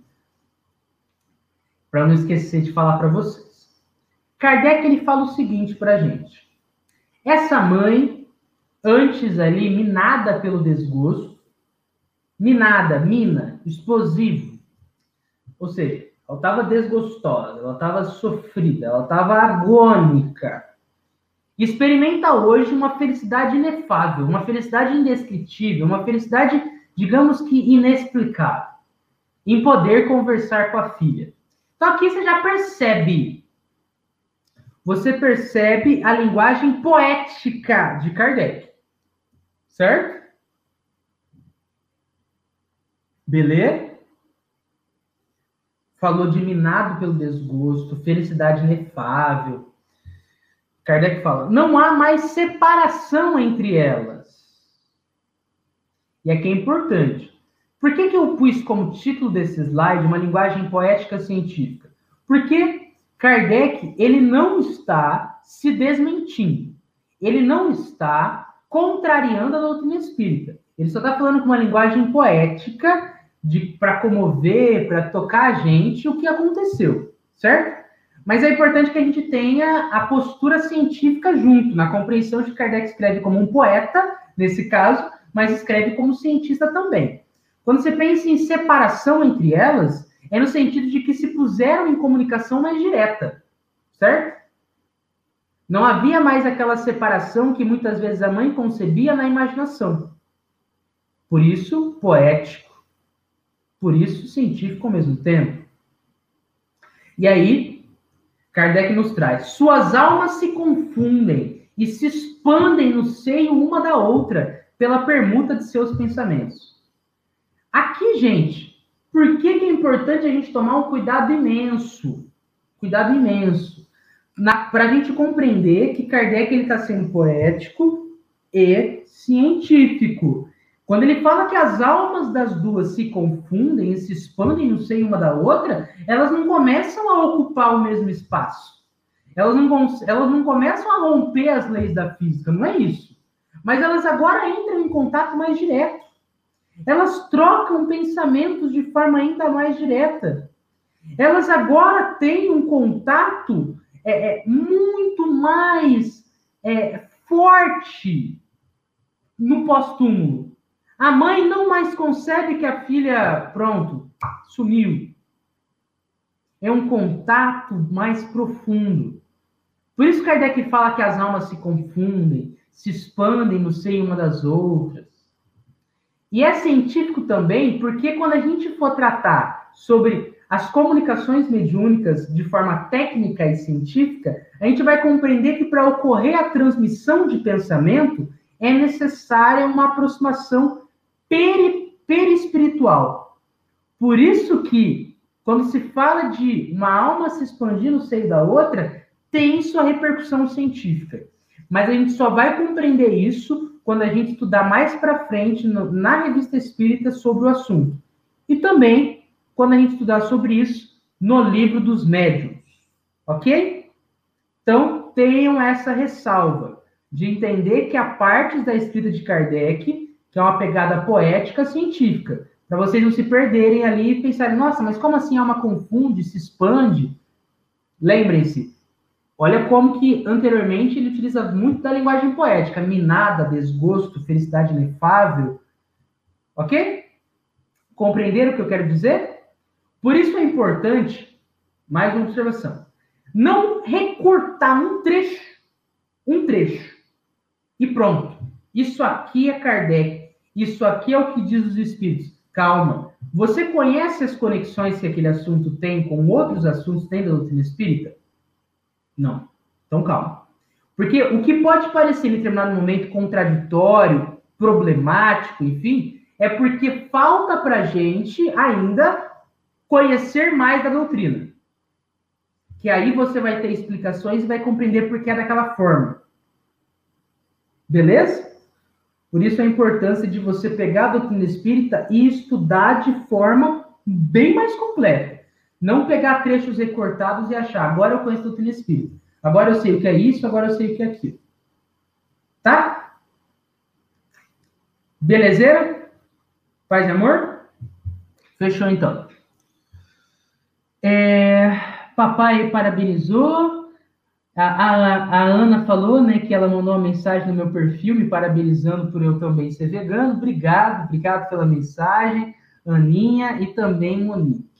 Speaker 1: Para não esquecer de falar para vocês. Kardec ele fala o seguinte para a gente. Essa mãe, antes ali, minada pelo desgosto, minada, mina, explosivo. Ou seja, ela estava desgostosa, ela estava sofrida, ela estava agônica experimenta hoje uma felicidade inefável, uma felicidade indescritível, uma felicidade, digamos que inexplicável, em poder conversar com a filha. Então aqui você já percebe, você percebe a linguagem poética de Kardec, certo? Beleza? Falou de minado pelo desgosto, felicidade inefável, Kardec fala: não há mais separação entre elas. E aqui é importante. Por que, que eu pus como título desse slide uma linguagem poética científica? Porque Kardec ele não está se desmentindo. Ele não está contrariando a doutrina espírita. Ele só está falando com uma linguagem poética para comover, para tocar a gente o que aconteceu, certo? Mas é importante que a gente tenha a postura científica junto, na compreensão de que Kardec escreve como um poeta, nesse caso, mas escreve como cientista também. Quando você pensa em separação entre elas, é no sentido de que se puseram em comunicação mais direta, certo? Não havia mais aquela separação que muitas vezes a mãe concebia na imaginação. Por isso, poético. Por isso, científico ao mesmo tempo. E aí, Kardec nos traz: suas almas se confundem e se expandem no seio uma da outra pela permuta de seus pensamentos. Aqui, gente, por que, que é importante a gente tomar um cuidado imenso? Cuidado imenso. Para a gente compreender que Kardec está sendo poético e científico. Quando ele fala que as almas das duas se confundem e se expandem no seio uma da outra, elas não começam a ocupar o mesmo espaço. Elas não, elas não começam a romper as leis da física, não é isso. Mas elas agora entram em contato mais direto. Elas trocam pensamentos de forma ainda mais direta. Elas agora têm um contato é, é, muito mais é, forte no pós-túmulo. A mãe não mais concebe que a filha, pronto, sumiu. É um contato mais profundo. Por isso Kardec fala que as almas se confundem, se expandem no seio uma das outras. E é científico também, porque quando a gente for tratar sobre as comunicações mediúnicas de forma técnica e científica, a gente vai compreender que para ocorrer a transmissão de pensamento é necessária uma aproximação peri, perispiritual. Por isso que, quando se fala de uma alma se expandir no seio da outra, tem sua repercussão científica. Mas a gente só vai compreender isso quando a gente estudar mais para frente no, na revista espírita sobre o assunto. E também quando a gente estudar sobre isso no livro dos médiuns, ok? Então, tenham essa ressalva de entender que há partes da escrita de Kardec que é uma pegada poética científica, para vocês não se perderem ali e pensarem, nossa, mas como assim a alma confunde, se expande? Lembrem-se, olha como que anteriormente ele utiliza muito da linguagem poética, minada, desgosto, felicidade inefável, ok? Compreenderam o que eu quero dizer? Por isso é importante, mais uma observação, não recortar um trecho, um trecho, e pronto. Isso aqui é Kardec, isso aqui é o que diz os espíritos. Calma. Você conhece as conexões que aquele assunto tem com outros assuntos dentro da doutrina espírita? Não. Então calma. Porque o que pode parecer em determinado momento contraditório, problemático, enfim, é porque falta para gente ainda conhecer mais da doutrina. Que aí você vai ter explicações e vai compreender por que é daquela forma. Beleza? Por isso a importância de você pegar a doutrina espírita e estudar de forma bem mais completa. Não pegar trechos recortados e achar, agora eu conheço a doutrina espírita. Agora eu sei o que é isso, agora eu sei o que é aquilo. Tá? Belezeira? Paz e amor? Fechou então. É, papai parabenizou. A, a, a, Ana falou, né, que ela mandou uma mensagem no meu perfil me parabenizando por eu também ser vegano. Obrigado, obrigado pela mensagem, Aninha e também Monique.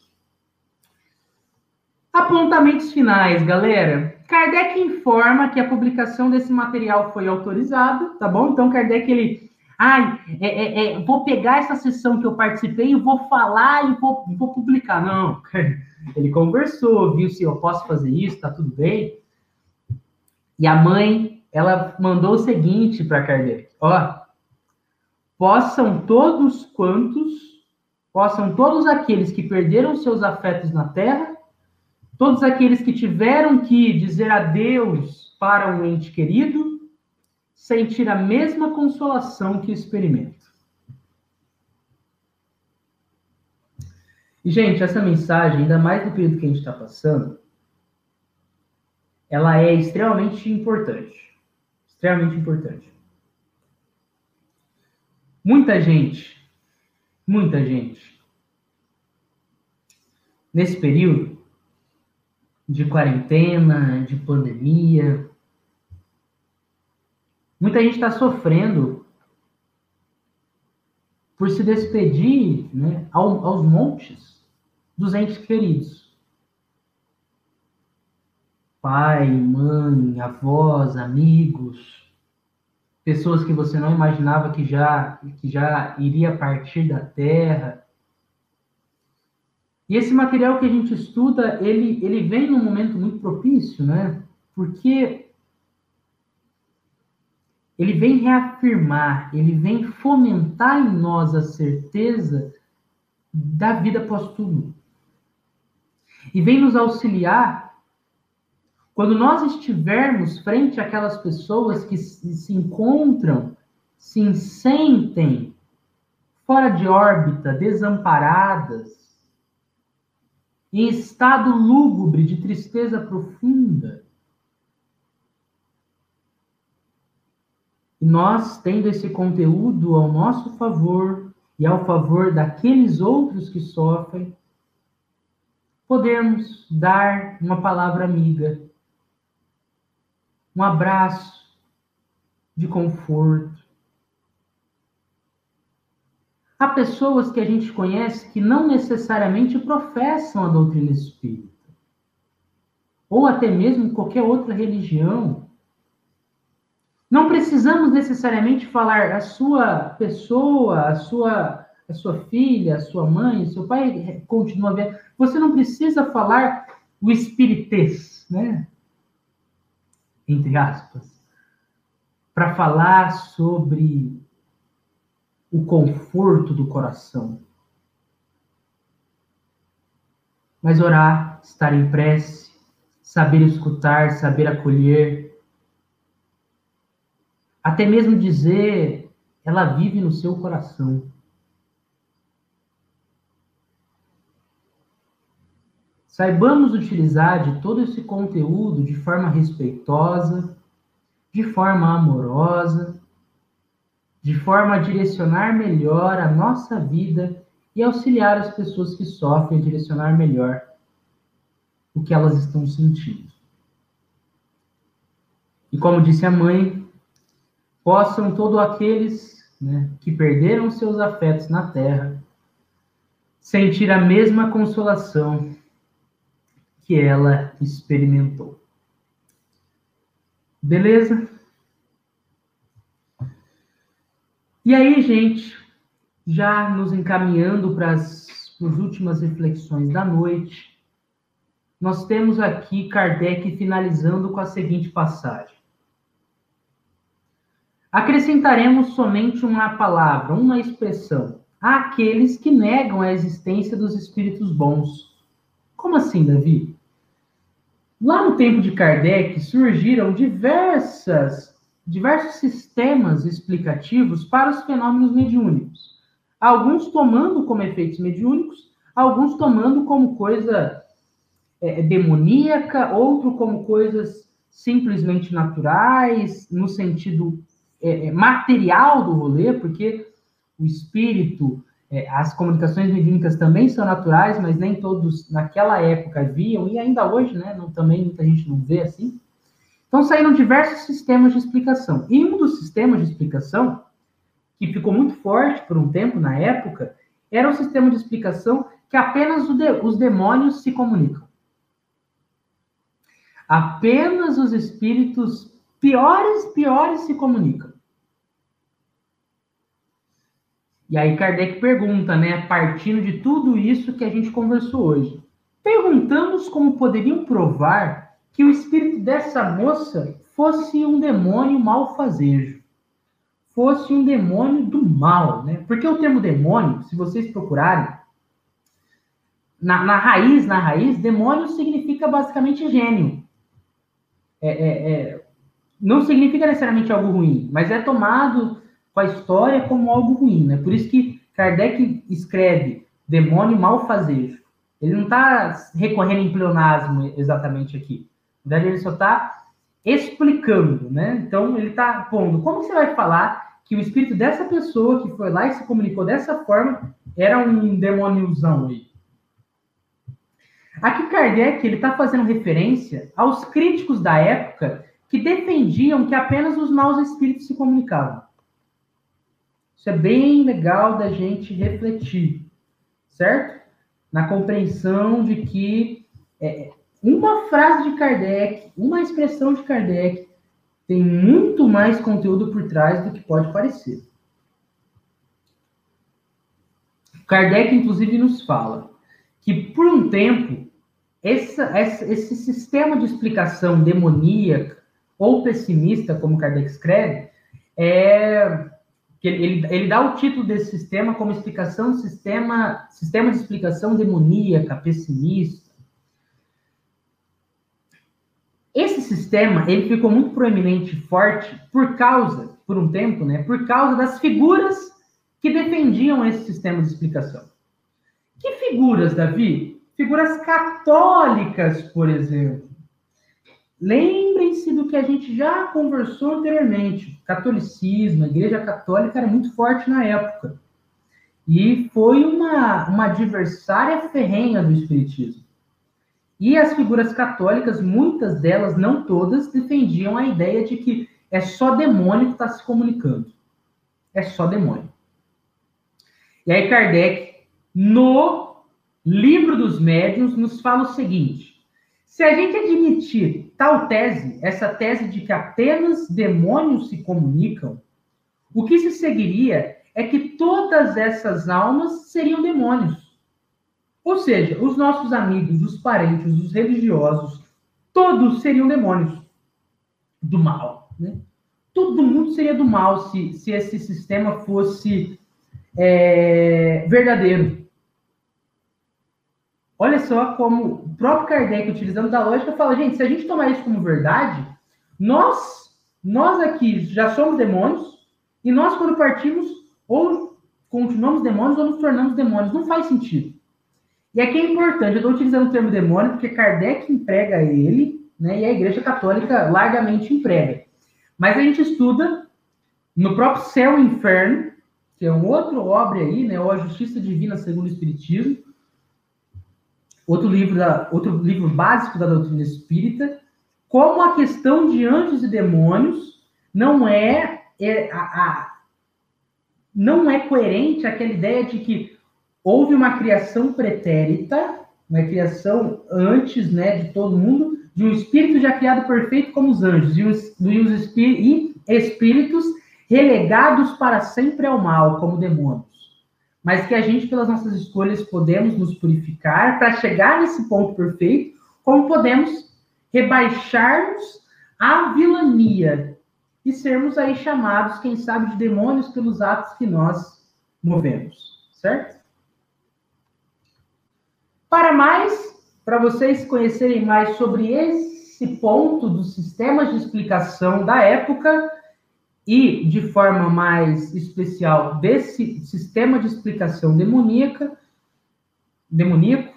Speaker 1: Apontamentos finais, galera. Kardec informa que a publicação desse material foi autorizada, tá bom? Então, Kardec, ele. Ai, é, é, é, vou pegar essa sessão que eu participei e vou falar e vou, vou publicar. Não, ele conversou, viu se eu posso fazer isso, tá tudo bem. E a mãe, ela mandou o seguinte para Kardec: ó, possam todos quantos, possam todos aqueles que perderam seus afetos na terra, todos aqueles que tiveram que dizer adeus para um ente querido, sentir a mesma consolação que experimento. E, gente, essa mensagem, ainda mais no período que a gente está passando, ela é extremamente importante. Extremamente importante. Muita gente, muita gente, nesse período de quarentena, de pandemia, muita gente está sofrendo por se despedir né, aos montes dos entes queridos pai, mãe, avós, amigos, pessoas que você não imaginava que já, que já iria partir da terra. E esse material que a gente estuda, ele, ele vem num momento muito propício, né? Porque ele vem reafirmar, ele vem fomentar em nós a certeza da vida pós-túmulo. E vem nos auxiliar quando nós estivermos frente àquelas pessoas que se encontram, se sentem fora de órbita, desamparadas, em estado lúgubre de tristeza profunda, e nós, tendo esse conteúdo ao nosso favor e ao favor daqueles outros que sofrem, podemos dar uma palavra amiga um abraço de conforto. Há pessoas que a gente conhece que não necessariamente professam a doutrina espírita, ou até mesmo qualquer outra religião. Não precisamos necessariamente falar a sua pessoa, a sua, a sua filha, a sua mãe, seu pai continua ver. Você não precisa falar o espiritês, né? entre aspas, para falar sobre o conforto do coração. Mas orar, estar em prece, saber escutar, saber acolher, até mesmo dizer, ela vive no seu coração. saibamos utilizar de todo esse conteúdo de forma respeitosa, de forma amorosa, de forma a direcionar melhor a nossa vida e auxiliar as pessoas que sofrem a direcionar melhor o que elas estão sentindo. E como disse a mãe, possam todos aqueles né, que perderam seus afetos na terra sentir a mesma consolação que ela experimentou. Beleza? E aí, gente, já nos encaminhando para as últimas reflexões da noite, nós temos aqui Kardec finalizando com a seguinte passagem. Acrescentaremos somente uma palavra, uma expressão, àqueles que negam a existência dos espíritos bons. Como assim, Davi? Lá no tempo de Kardec surgiram diversas diversos sistemas explicativos para os fenômenos mediúnicos. Alguns tomando como efeitos mediúnicos, alguns tomando como coisa é, demoníaca, outro como coisas simplesmente naturais, no sentido é, é material do rolê, porque o espírito, é, as comunicações mediúnicas também são naturais, mas nem todos naquela época viam, e ainda hoje, né, não, também muita gente não vê assim. Então saíram diversos sistemas de explicação. E um dos sistemas de explicação, que ficou muito forte por um tempo na época, era o sistema de explicação que apenas os demônios se comunicam. Apenas os espíritos piores, piores se comunicam. E aí Kardec pergunta, né, partindo de tudo isso que a gente conversou hoje, perguntamos como poderiam provar que o espírito dessa moça fosse um demônio malfazejo, fosse um demônio do mal, né? Porque o termo demônio, se vocês procurarem, na, na raiz, na raiz, demônio significa basicamente gênio. É, é, é, não significa necessariamente algo ruim, mas é tomado com a história como algo ruim, né? Por isso que Kardec escreve demônio malfazejo. Ele não está recorrendo em pleonasmo exatamente aqui verdade, ele só está explicando, né? Então, ele está pondo. Como você vai falar que o espírito dessa pessoa que foi lá e se comunicou dessa forma era um demôniozão aí? Aqui Kardec ele está fazendo referência aos críticos da época que defendiam que apenas os maus espíritos se comunicavam. Isso é bem legal da gente refletir, certo? Na compreensão de que é, uma frase de Kardec, uma expressão de Kardec, tem muito mais conteúdo por trás do que pode parecer. Kardec, inclusive, nos fala que, por um tempo, essa, essa, esse sistema de explicação demoníaca ou pessimista, como Kardec escreve, é, ele, ele dá o título desse sistema como explicação sistema, sistema de explicação demoníaca, pessimista, Esse sistema ele ficou muito proeminente forte por causa, por um tempo, né, por causa das figuras que defendiam esse sistema de explicação. Que figuras, Davi? Figuras católicas, por exemplo. Lembrem-se do que a gente já conversou anteriormente. Catolicismo, a Igreja Católica era muito forte na época. E foi uma, uma adversária ferrenha do Espiritismo. E as figuras católicas, muitas delas, não todas, defendiam a ideia de que é só demônio que está se comunicando. É só demônio. E aí Kardec, no livro dos médiuns, nos fala o seguinte: se a gente admitir tal tese, essa tese de que apenas demônios se comunicam, o que se seguiria é que todas essas almas seriam demônios. Ou seja, os nossos amigos, os parentes, os religiosos, todos seriam demônios do mal. Né? Todo mundo seria do mal se, se esse sistema fosse é, verdadeiro. Olha só como o próprio Kardec, utilizando da lógica, fala: gente, se a gente tomar isso como verdade, nós, nós aqui já somos demônios, e nós, quando partimos, ou continuamos demônios ou nos tornamos demônios. Não faz sentido. E aqui é importante, eu estou utilizando o termo demônio porque Kardec emprega ele, né, e a Igreja Católica largamente emprega. Mas a gente estuda no próprio Céu e Inferno, que é um outro obra aí, né, ou A Justiça Divina segundo o Espiritismo, outro livro, da, outro livro básico da doutrina espírita, como a questão de anjos e demônios não é, é a, a, não é coerente aquela ideia de que houve uma criação pretérita, uma criação antes né, de todo mundo, de um espírito já criado perfeito como os anjos, e os, e os espíritos relegados para sempre ao mal, como demônios. Mas que a gente, pelas nossas escolhas, podemos nos purificar para chegar nesse ponto perfeito, como podemos rebaixarmos a vilania e sermos aí chamados, quem sabe, de demônios pelos atos que nós movemos, certo? Para mais, para vocês conhecerem mais sobre esse ponto dos sistemas de explicação da época e de forma mais especial desse sistema de explicação demoníaca, demoníaco,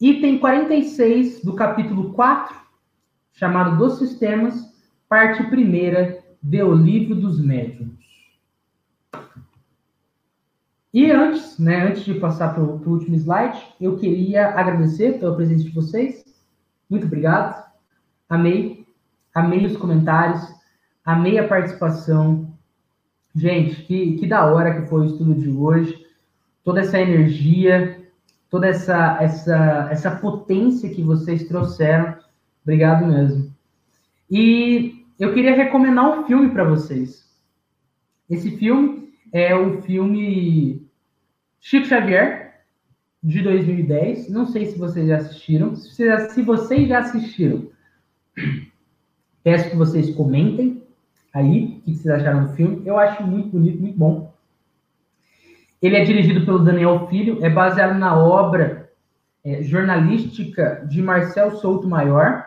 Speaker 1: item 46 do capítulo 4, chamado dos sistemas, parte primeira do livro dos médiuns. E antes, né, antes de passar para o último slide, eu queria agradecer pela presença de vocês. Muito obrigado. Amei, amei os comentários, amei a participação. Gente, que, que da hora que foi o estudo de hoje. Toda essa energia, toda essa, essa, essa potência que vocês trouxeram. Obrigado mesmo. E eu queria recomendar um filme para vocês. Esse filme é o filme Chico Xavier, de 2010. Não sei se vocês já assistiram. Se vocês já assistiram, peço que vocês comentem aí o que vocês acharam do filme. Eu acho muito bonito, muito bom. Ele é dirigido pelo Daniel Filho, é baseado na obra é, jornalística de Marcel Souto Maior.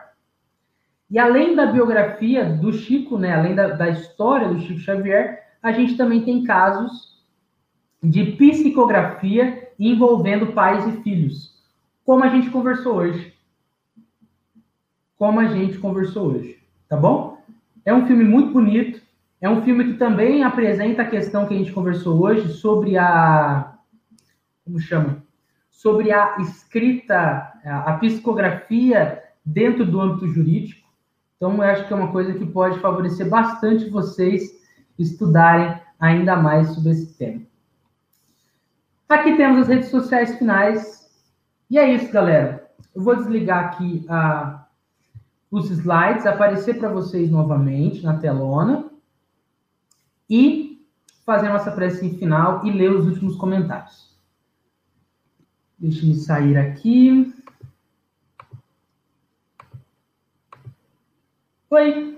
Speaker 1: E além da biografia do Chico, né, além da, da história do Chico Xavier, a gente também tem casos de psicografia envolvendo pais e filhos, como a gente conversou hoje. Como a gente conversou hoje, tá bom? É um filme muito bonito, é um filme que também apresenta a questão que a gente conversou hoje sobre a como chama? Sobre a escrita, a psicografia dentro do âmbito jurídico. Então, eu acho que é uma coisa que pode favorecer bastante vocês estudarem ainda mais sobre esse tema. Aqui temos as redes sociais finais. E é isso, galera. Eu vou desligar aqui a, os slides, aparecer para vocês novamente na telona. E fazer a nossa prece final e ler os últimos comentários. Deixa eu sair aqui. Oi.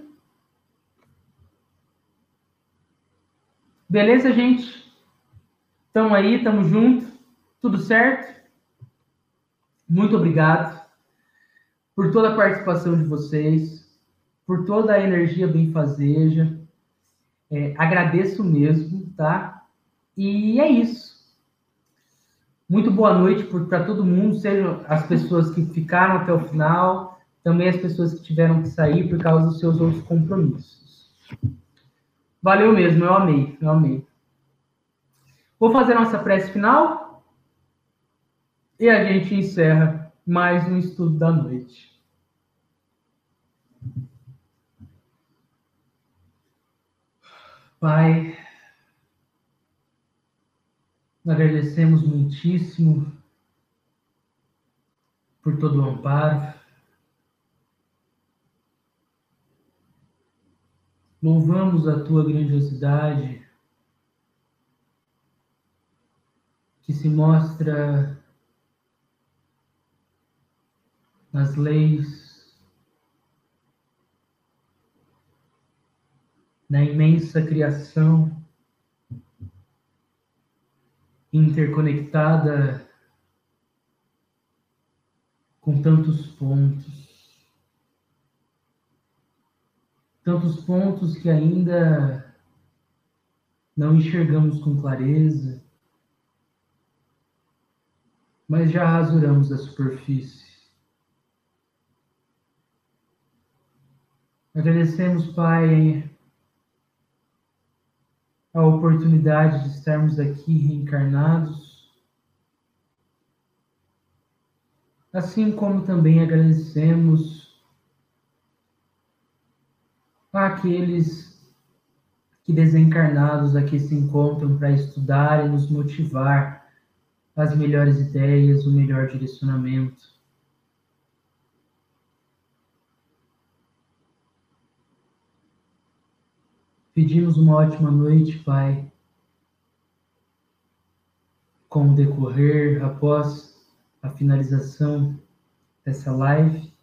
Speaker 1: Beleza, gente? Estão aí, estamos juntos. Tudo certo? Muito obrigado por toda a participação de vocês, por toda a energia benfazeja. É, agradeço mesmo, tá? E é isso. Muito boa noite para todo mundo, sejam as pessoas que ficaram até o final, também as pessoas que tiveram que sair por causa dos seus outros compromissos. Valeu mesmo, eu amei, eu amei. Vou fazer nossa prece final. E a gente encerra mais um estudo da noite. Pai, agradecemos muitíssimo por todo o amparo, Louvamos a tua grandiosidade, que se mostra nas leis, na imensa criação interconectada com tantos pontos. tantos pontos que ainda não enxergamos com clareza, mas já rasuramos a superfície. Agradecemos, Pai, a oportunidade de estarmos aqui reencarnados, assim como também agradecemos àqueles que desencarnados aqui se encontram para estudar e nos motivar as melhores ideias, o melhor direcionamento. Pedimos uma ótima noite, Pai. Com o decorrer, após a finalização dessa live,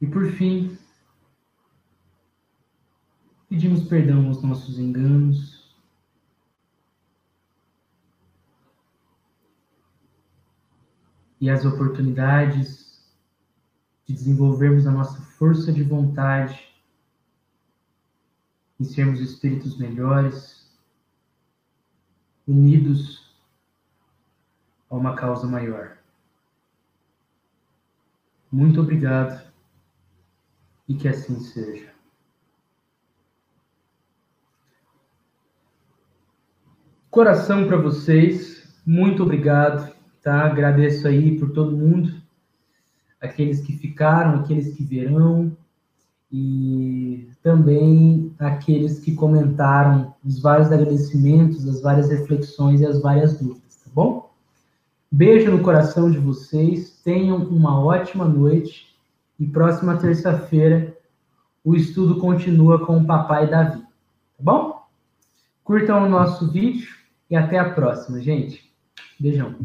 Speaker 1: E por fim, pedimos perdão aos nossos enganos. E as oportunidades de desenvolvermos a nossa força de vontade em sermos espíritos melhores, unidos a uma causa maior. Muito obrigado e que assim seja. Coração para vocês, muito obrigado, tá? Agradeço aí por todo mundo aqueles que ficaram, aqueles que verão, e também aqueles que comentaram os vários agradecimentos, as várias reflexões e as várias dúvidas, tá bom? Beijo no coração de vocês, tenham uma ótima noite e próxima terça-feira o estudo continua com o papai Davi, tá bom? Curtam o nosso vídeo e até a próxima, gente. Beijão.